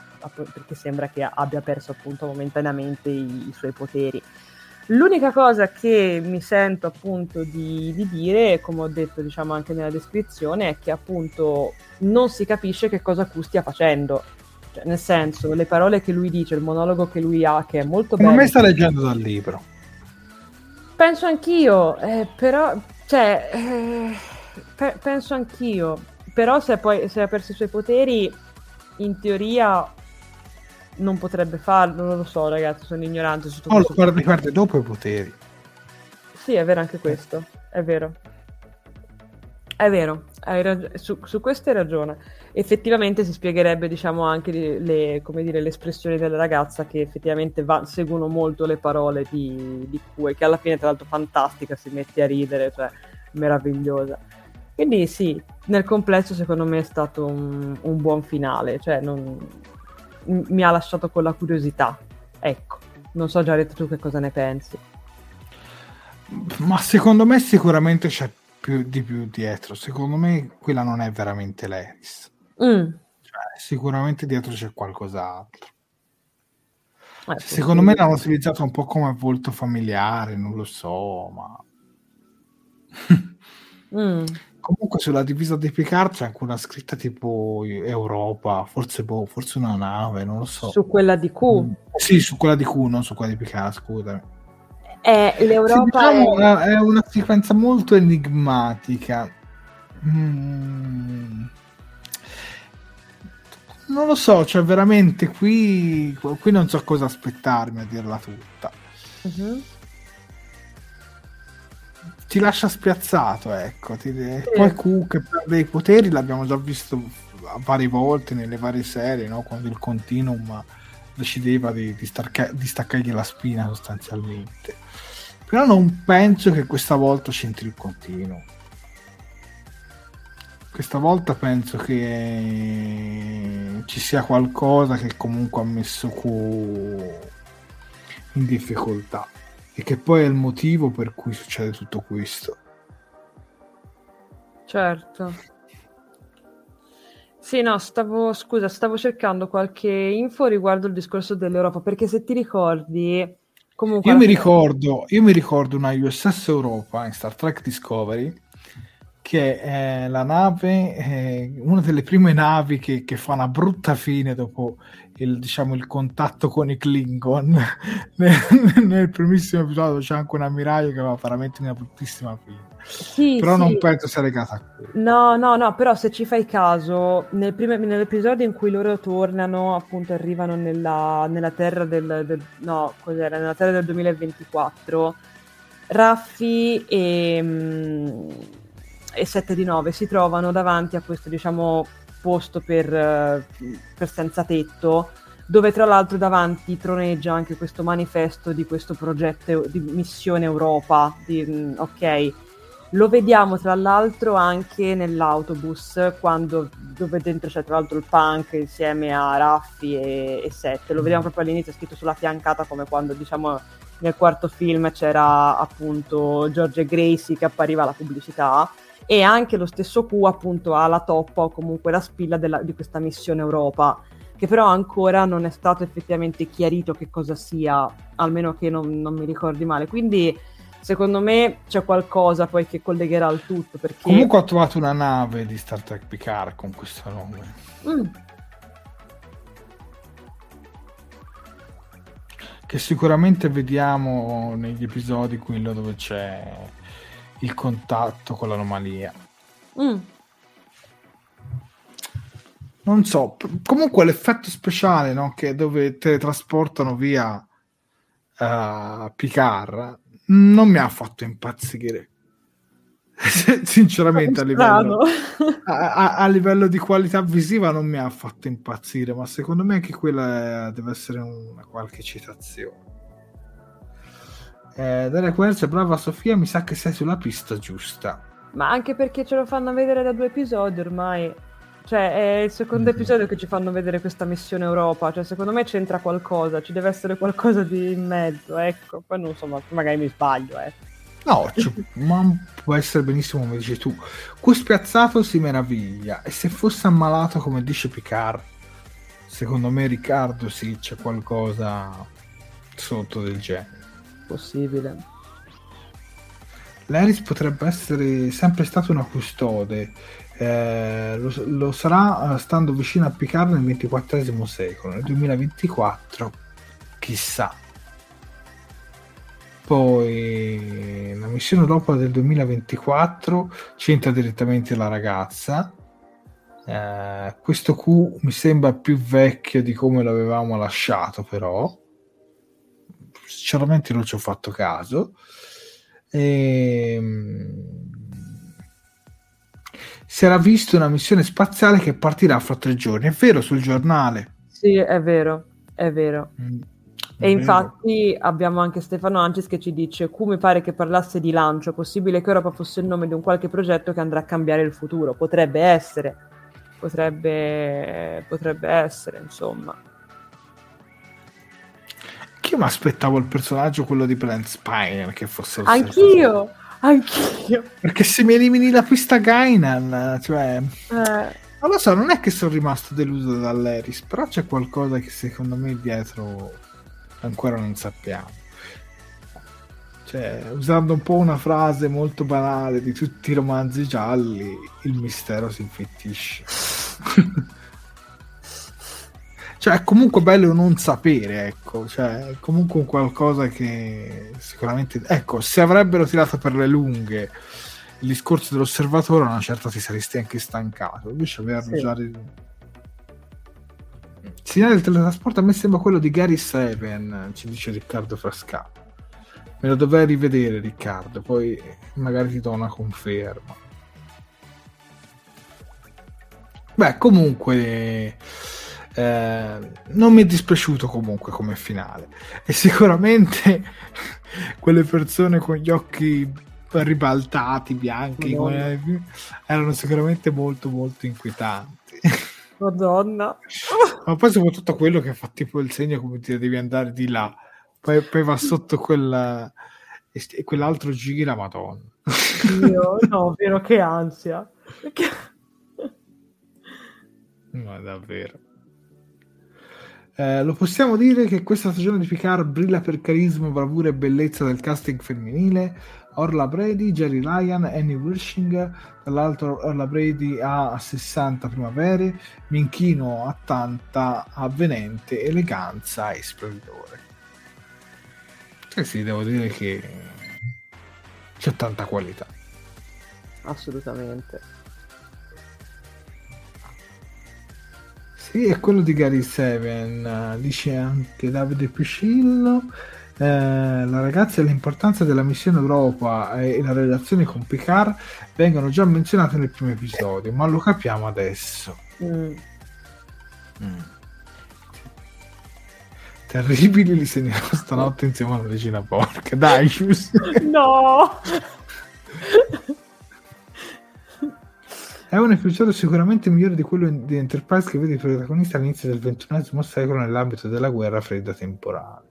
perché sembra che abbia perso appunto momentaneamente i, i suoi poteri. L'unica cosa che mi sento appunto di, di, dire, come ho detto diciamo anche nella descrizione, è che appunto non si capisce che cosa Q stia facendo. Cioè, nel senso, le parole che lui dice, il monologo che lui ha, che è molto bello. Ma me sta leggendo dal libro. Penso anch'io, eh, però, cioè, eh, pe- penso anch'io. Però se, poi, se ha perso i suoi poteri, in teoria non potrebbe farlo, non lo so ragazzi, sono ignorante su tutto oh, questo. Guarda, guarda, dopo i poteri. Sì, è vero anche questo, è vero. È vero, rag- su, su, questo hai ragione. Effettivamente si spiegherebbe, diciamo, anche le, come dire, le espressioni della ragazza che effettivamente va, seguono molto le parole di, di Kue, che alla fine, tra l'altro, fantastica, si mette a ridere, cioè meravigliosa. Quindi sì, nel complesso secondo me è stato un, un buon finale, cioè non, mi ha lasciato con la curiosità. Ecco, non so Jared tu che cosa ne pensi. Ma secondo me sicuramente c'è più, di più dietro. Secondo me quella non è veramente l'Eris. Mm. Cioè, sicuramente dietro c'è qualcos'altro. Eh, Secondo me l'hanno utilizzato un po' come volto familiare, non lo so, ma... mm. Comunque sulla divisa di Picard c'è anche una scritta tipo Europa, forse, boh, forse una nave, non lo so. Su quella di Q? Mm. Sì, su quella di Q, non su quella di Picard, scusami. Eh, l'Europa sì, diciamo, è... è... una sequenza molto enigmatica. Mm. Non lo so, cioè veramente qui, qui non so cosa aspettarmi a dirla tutta. Uh-huh. Ti lascia spiazzato, ecco. Ti... Sì. Poi Q che perde i poteri l'abbiamo già visto varie volte nelle varie serie, no? quando il continuum decideva di, di, starca- di staccargli la spina sostanzialmente. Però non penso che questa volta c'entri il continuo. Questa volta penso che ci sia qualcosa che comunque ha messo Q in difficoltà e che poi è il motivo per cui succede tutto questo. Certo. Sì, no, stavo, scusa, stavo cercando qualche info riguardo il discorso dell'Europa, perché se ti ricordi, Comunque, io, mi ricordo, io mi ricordo una USS Europa in Star Trek Discovery che è la nave, è una delle prime navi che, che, fa una brutta fine dopo il, diciamo, il contatto con i Klingon. nel, nel primissimo episodio c'è anche un ammiraglio che va veramente una bruttissima fine. Sì, però sì. non penso sia legata a quello. No, no, no, però se ci fai caso, nel primo, nell'episodio in cui loro tornano, appunto arrivano nella, nella terra del, del, no, cos'era, nella terra del 2024, Raffi e, mm, e 7 di 9 si trovano davanti a questo, diciamo, posto per, per senza tetto dove tra l'altro davanti troneggia anche questo manifesto di questo progetto di missione Europa, di, mm, ok, lo vediamo tra l'altro anche nell'autobus, quando, dove dentro c'è tra l'altro il punk insieme a Raffi e, e Sette. Lo vediamo proprio all'inizio scritto sulla fiancata come quando diciamo nel quarto film c'era appunto George Gracie che appariva alla pubblicità e anche lo stesso Q appunto ha la toppa o comunque la spilla della, di questa missione Europa che però ancora non è stato effettivamente chiarito che cosa sia, almeno che non, non mi ricordi male. Quindi secondo me c'è qualcosa poi che collegherà al tutto. Perché... Comunque ho trovato una nave di Star Trek Picard con questo nome. Mm. Che sicuramente vediamo negli episodi quello dove c'è il contatto con l'anomalia. Mm. Non so, comunque l'effetto speciale no? che dove teletrasportano via uh, Picard non mi ha fatto impazzire. Sinceramente, a livello, a, a, a livello, di qualità visiva non mi ha fatto impazzire, ma secondo me anche quella è, deve essere una qualche citazione. Eh, Daria Quercia, brava Sofia, mi sa che sei sulla pista giusta. Ma anche perché ce lo fanno vedere da due episodi ormai. Cioè, è il secondo mm-hmm. episodio che ci fanno vedere questa missione Europa. Cioè, secondo me c'entra qualcosa, ci deve essere qualcosa di in mezzo, ecco. Poi non so, ma magari mi sbaglio, eh. No, cioè, ma può essere benissimo come dici tu. Qui spiazzato si meraviglia. E se fosse ammalato come dice Picard, secondo me Riccardo sì, c'è qualcosa sotto del genere. Possibile. L'Eris potrebbe essere sempre stato una custode eh, lo, lo, sarà eh, stando vicino a Picard nel XXIV secolo, nel 2024, chissà. Poi la missione Europa del 2024 c'entra direttamente la ragazza. Eh, questo Q mi sembra più vecchio di come l'avevamo lasciato, però sinceramente non ci ho fatto caso. E, ehm, si era visto una missione spaziale che partirà fra tre giorni. È vero sul giornale? Sì, è vero, è vero. Mm, è e vero. infatti abbiamo anche Stefano Ancis che ci dice: Q mi pare che parlasse di lancio. Possibile che Europa fosse il nome di un qualche progetto che andrà a cambiare il futuro. Potrebbe essere, potrebbe, potrebbe essere, insomma. Che io mi aspettavo il personaggio, quello di Brent Spiner, che fosse. Anch'io! Anch'io. Perché se mi elimini la pista Gainan, cioè... Eh. Non lo so, non è che sono rimasto deluso dall'Eris, però c'è qualcosa che secondo me dietro ancora non sappiamo. Cioè, usando un po' una frase molto banale di tutti i romanzi gialli, il mistero si infittisce. Cioè è comunque bello non sapere, ecco, cioè è comunque un qualcosa che sicuramente, ecco, se avrebbero tirato per le lunghe il discorso dell'osservatore, una certa ti saresti anche stancato, invece averlo sì. già... Il segnale del teletrasporto a me sembra quello di Gary Seven, ci dice Riccardo Frasca. Me lo dovrei rivedere Riccardo, poi magari ti do una conferma. Beh, comunque eh, non mi è dispiaciuto comunque come finale e sicuramente quelle persone con gli occhi ribaltati, bianchi, come, erano sicuramente molto molto inquietanti. Madonna. Ma poi soprattutto quello che fa tipo il segno come dire devi andare di là, poi, poi va sotto quella e quell'altro gira, madonna. Io, no, vero che ansia. Ma davvero. Eh, lo possiamo dire che questa stagione di Picard brilla per carisma, bravura e bellezza del casting femminile. Orla Brady, Jerry Ryan, Annie Wilshing, dall'altro Orla Brady ha 60 primavere, Minchino a tanta avvenente eleganza e splendore. Eh sì, devo dire che c'è tanta qualità. Assolutamente. Sì, è quello di Gary Seven, dice anche Davide Piscillo. Eh, la ragazza e l'importanza della missione Europa e la relazione con Picard vengono già menzionate nel primo episodio, ma lo capiamo adesso. Mm. Mm. Terribili li segnerò stanotte insieme alla regina porca. Dai, giusto. no! È un episodio sicuramente migliore di quello di Enterprise che vede i protagonisti all'inizio del XXI secolo nell'ambito della guerra fredda temporale.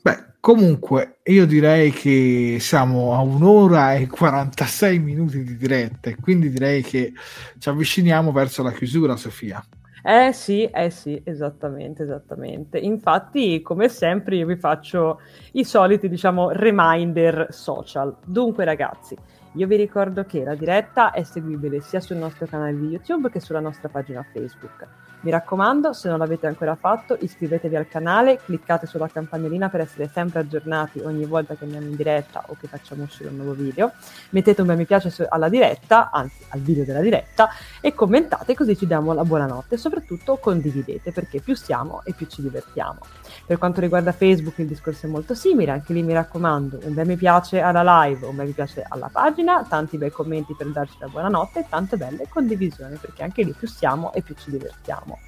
Beh, comunque, io direi che siamo a un'ora e 46 minuti di diretta e quindi direi che ci avviciniamo verso la chiusura, Sofia. Eh sì, eh sì, esattamente, esattamente. Infatti, come sempre, io vi faccio i soliti, diciamo, reminder social. Dunque, ragazzi, io vi ricordo che la diretta è seguibile sia sul nostro canale di YouTube che sulla nostra pagina Facebook. Mi raccomando, se non l'avete ancora fatto, iscrivetevi al canale, cliccate sulla campanellina per essere sempre aggiornati ogni volta che andiamo in diretta o che facciamo uscire un nuovo video. Mettete un bel mi piace alla diretta, anzi al video della diretta, e commentate così ci diamo la buonanotte e soprattutto condividete perché più siamo e più ci divertiamo. Per quanto riguarda Facebook il discorso è molto simile, anche lì mi raccomando un bel mi piace alla live, un bel mi piace alla pagina, tanti bei commenti per darci la buonanotte e tante belle condivisioni perché anche lì più siamo e più ci divertiamo facciamo.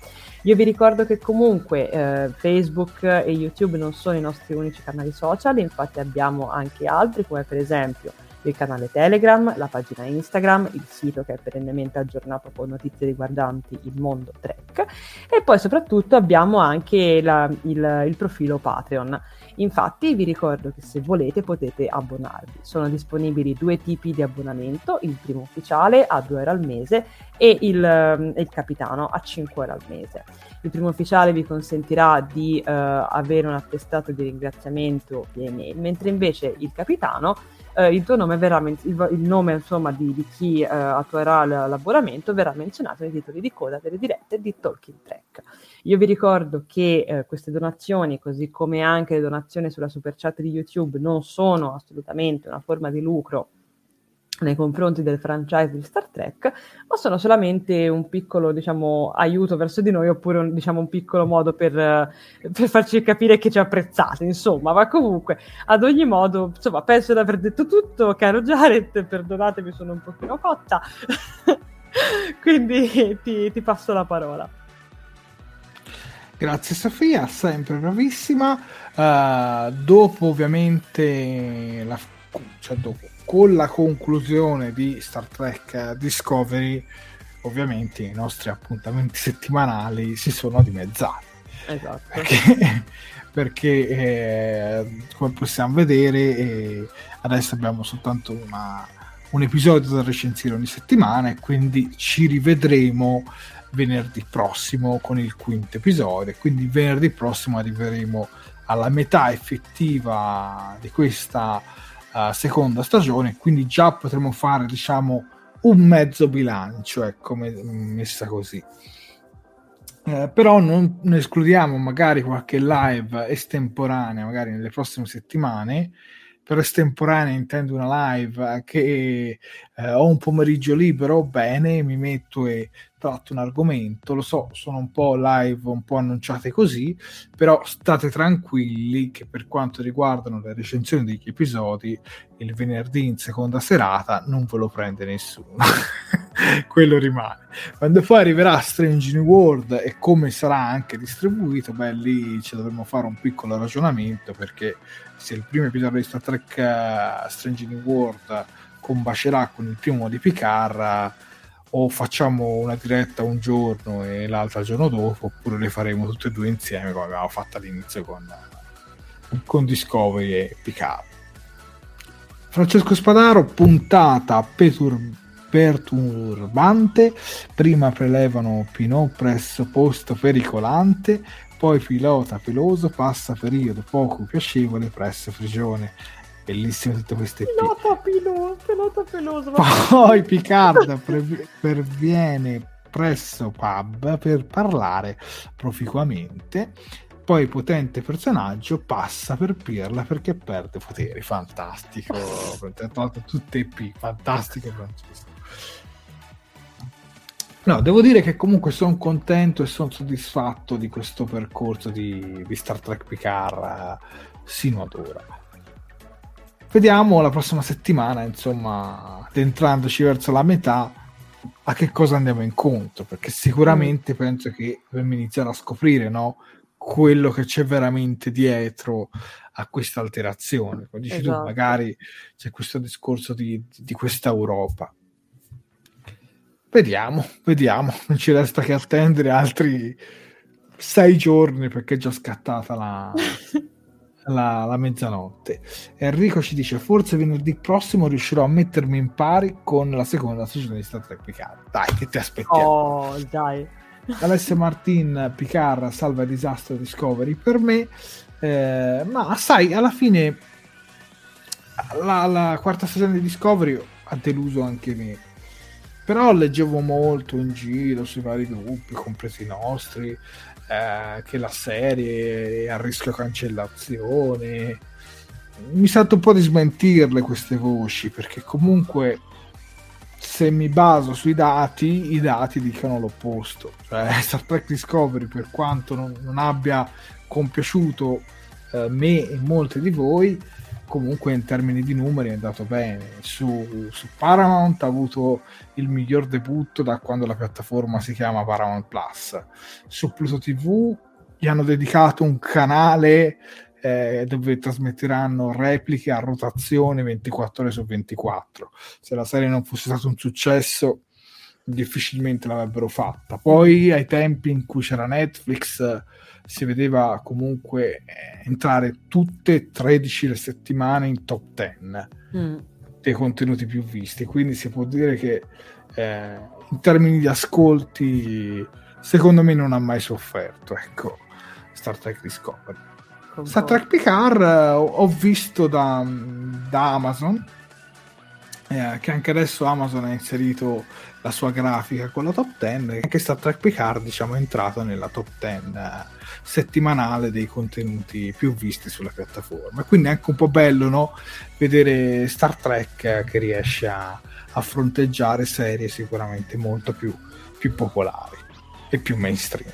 Io vi ricordo che comunque eh, Facebook e YouTube non sono i nostri unici canali social, infatti abbiamo anche altri come per esempio il canale Telegram, la pagina Instagram, il sito che è perennemente aggiornato con notizie riguardanti il mondo Trek e poi soprattutto abbiamo anche la, il, il profilo Patreon. Infatti vi ricordo che se volete potete abbonarvi. Sono disponibili due tipi di abbonamento, il primo ufficiale a 2 euro al mese e il, il capitano a 5 euro al mese. Il primo ufficiale vi consentirà di uh, avere un attestato di ringraziamento via email, mentre invece il capitano Uh, il tuo nome verrà men- il, il, nome insomma di, di chi uh, attuerà l'abbonamento verrà menzionato nei titoli di coda delle dirette di Talking Track. Io vi ricordo che eh, queste donazioni, così come anche le donazioni sulla super chat di YouTube, non sono assolutamente una forma di lucro nei confronti del franchise di Star Trek o sono solamente un piccolo diciamo, aiuto verso di noi oppure un, diciamo, un piccolo modo per, per, farci capire che ci apprezzate insomma. Ma comunque ad ogni modo insomma penso di aver detto tutto caro Jared perdonatemi sono un pochino cotta. Quindi ti, ti passo la parola. Grazie Sofia, sempre bravissima. Uh, dopo ovviamente la, cioè dopo, con la conclusione di Star Trek Discovery, ovviamente i nostri appuntamenti settimanali si sono dimezzati. Esatto. Perché, perché eh, come possiamo vedere, eh, adesso abbiamo soltanto una, un episodio da recensire ogni settimana e quindi ci rivedremo venerdì prossimo con il quinto episodio. Quindi venerdì prossimo arriveremo alla metà effettiva di questa uh, seconda stagione, quindi già potremo fare, diciamo, un mezzo bilancio, ecco, messa così. Eh, però non, non, escludiamo magari qualche live estemporanea, magari nelle prossime settimane. Per estemporanea intendo una live che eh, ho un pomeriggio libero, bene, mi metto e tratto un argomento, lo so, sono un po' live, un po' annunciate così, però state tranquilli che per quanto riguardano le recensioni degli episodi, il venerdì in seconda serata non ve lo prende nessuno. Quello rimane. Quando poi arriverà Strange New World e come sarà anche distribuito, beh, lì ci dovremo fare un piccolo ragionamento perché se il primo episodio di Star Trek uh, Strange New World combacerà con il primo di Picard o facciamo una diretta un giorno e l'altra il giorno dopo, oppure le faremo tutte e due insieme come abbiamo fatto all'inizio con, con Discovery e Picard. Francesco Spadaro, puntata pertur- perturbante, prima prelevano Pinot presso posto pericolante, poi pilota peloso passa periodo poco piacevole presso Frigione bellissime tutte queste pilota peloso, pilota peloso poi Picard pre- perviene presso pub per parlare proficuamente. Poi potente personaggio passa per pirla perché perde poteri. Fantastico. Tutte EP fantastico Francesco No, devo dire che comunque sono contento e sono soddisfatto di questo percorso di, di Star Trek Picard sino ad ora Vediamo la prossima settimana, insomma, adentrandoci verso la metà, a che cosa andiamo incontro, perché sicuramente mm. penso che dobbiamo iniziare a scoprire no, quello che c'è veramente dietro a questa alterazione. Come dici esatto. tu, magari c'è questo discorso di, di questa Europa. Vediamo, vediamo, non ci resta che attendere altri sei giorni perché è già scattata la, la, la, mezzanotte. Enrico ci dice: Forse venerdì prossimo riuscirò a mettermi in pari con la seconda stagione di Star Trek Picard. Dai, che ti aspettiamo. Oh, dai. Alessio Martin Picard salva il disastro Discovery per me. Eh, ma sai, alla fine la, la quarta stagione di Discovery ha deluso anche me. Però leggevo molto in giro sui vari gruppi, compresi i nostri, eh, che la serie è a rischio cancellazione. Mi sento un po' di smentirle queste voci perché comunque se mi baso sui dati, i dati dicono l'opposto. Cioè, Star Trek Discovery, per quanto non, non abbia compiaciuto eh, me e molti di voi, comunque in termini di numeri è andato bene. Su, su, Paramount ha avuto il miglior debutto da quando la piattaforma si chiama Paramount Plus. Su Pluto TV gli hanno dedicato un canale eh, dove trasmetteranno repliche a rotazione 24 ore su 24. Se la serie non fosse stato un successo, difficilmente l'avrebbero fatta. Poi ai tempi in cui c'era Netflix si vedeva comunque eh, entrare tutte e 13 le settimane in top 10 mm. dei contenuti più visti. Quindi si può dire che eh, in termini di ascolti, secondo me non ha mai sofferto. Ecco, Star Trek Discovery. Concordo. Star Trek Picard eh, ho visto da, da Amazon eh, che anche adesso Amazon ha inserito la sua grafica con la top 10 e anche Star Trek Picard diciamo, è entrato nella top 10 eh, settimanale dei contenuti più visti sulla piattaforma quindi è anche un po' bello no? vedere Star Trek che riesce a, a fronteggiare serie sicuramente molto più, più popolari e più mainstream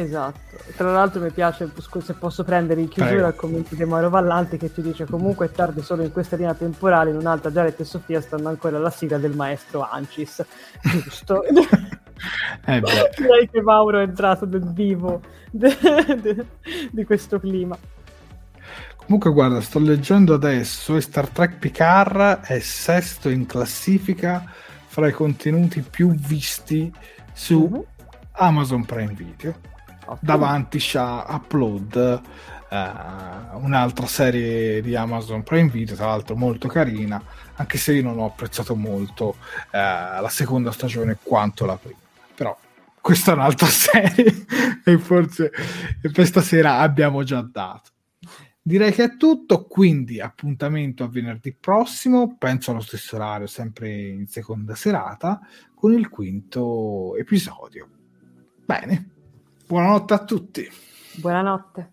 Esatto, tra l'altro mi piace se posso prendere in chiusura il commento di Mauro Vallanti che ti dice comunque è tardi solo in questa linea temporale, in un'altra Jared e Sofia stanno ancora alla sigla del maestro Ancis, giusto? eh Direi che Mauro è entrato nel vivo de- de- di questo clima. Comunque guarda, sto leggendo adesso e Star Trek Picard è sesto in classifica fra i contenuti più visti su uh-huh. Amazon Prime Video davanti c'ha Upload, eh, un'altra serie di Amazon Prime Video, tra l'altro molto carina, anche se io non ho apprezzato molto eh, la seconda stagione quanto la prima. Però questa è un'altra serie e forse per stasera abbiamo già dato. Direi che è tutto, quindi appuntamento a venerdì prossimo, penso allo stesso orario, sempre in seconda serata, con il quinto episodio. Bene, Buonanotte a tutti. Buonanotte.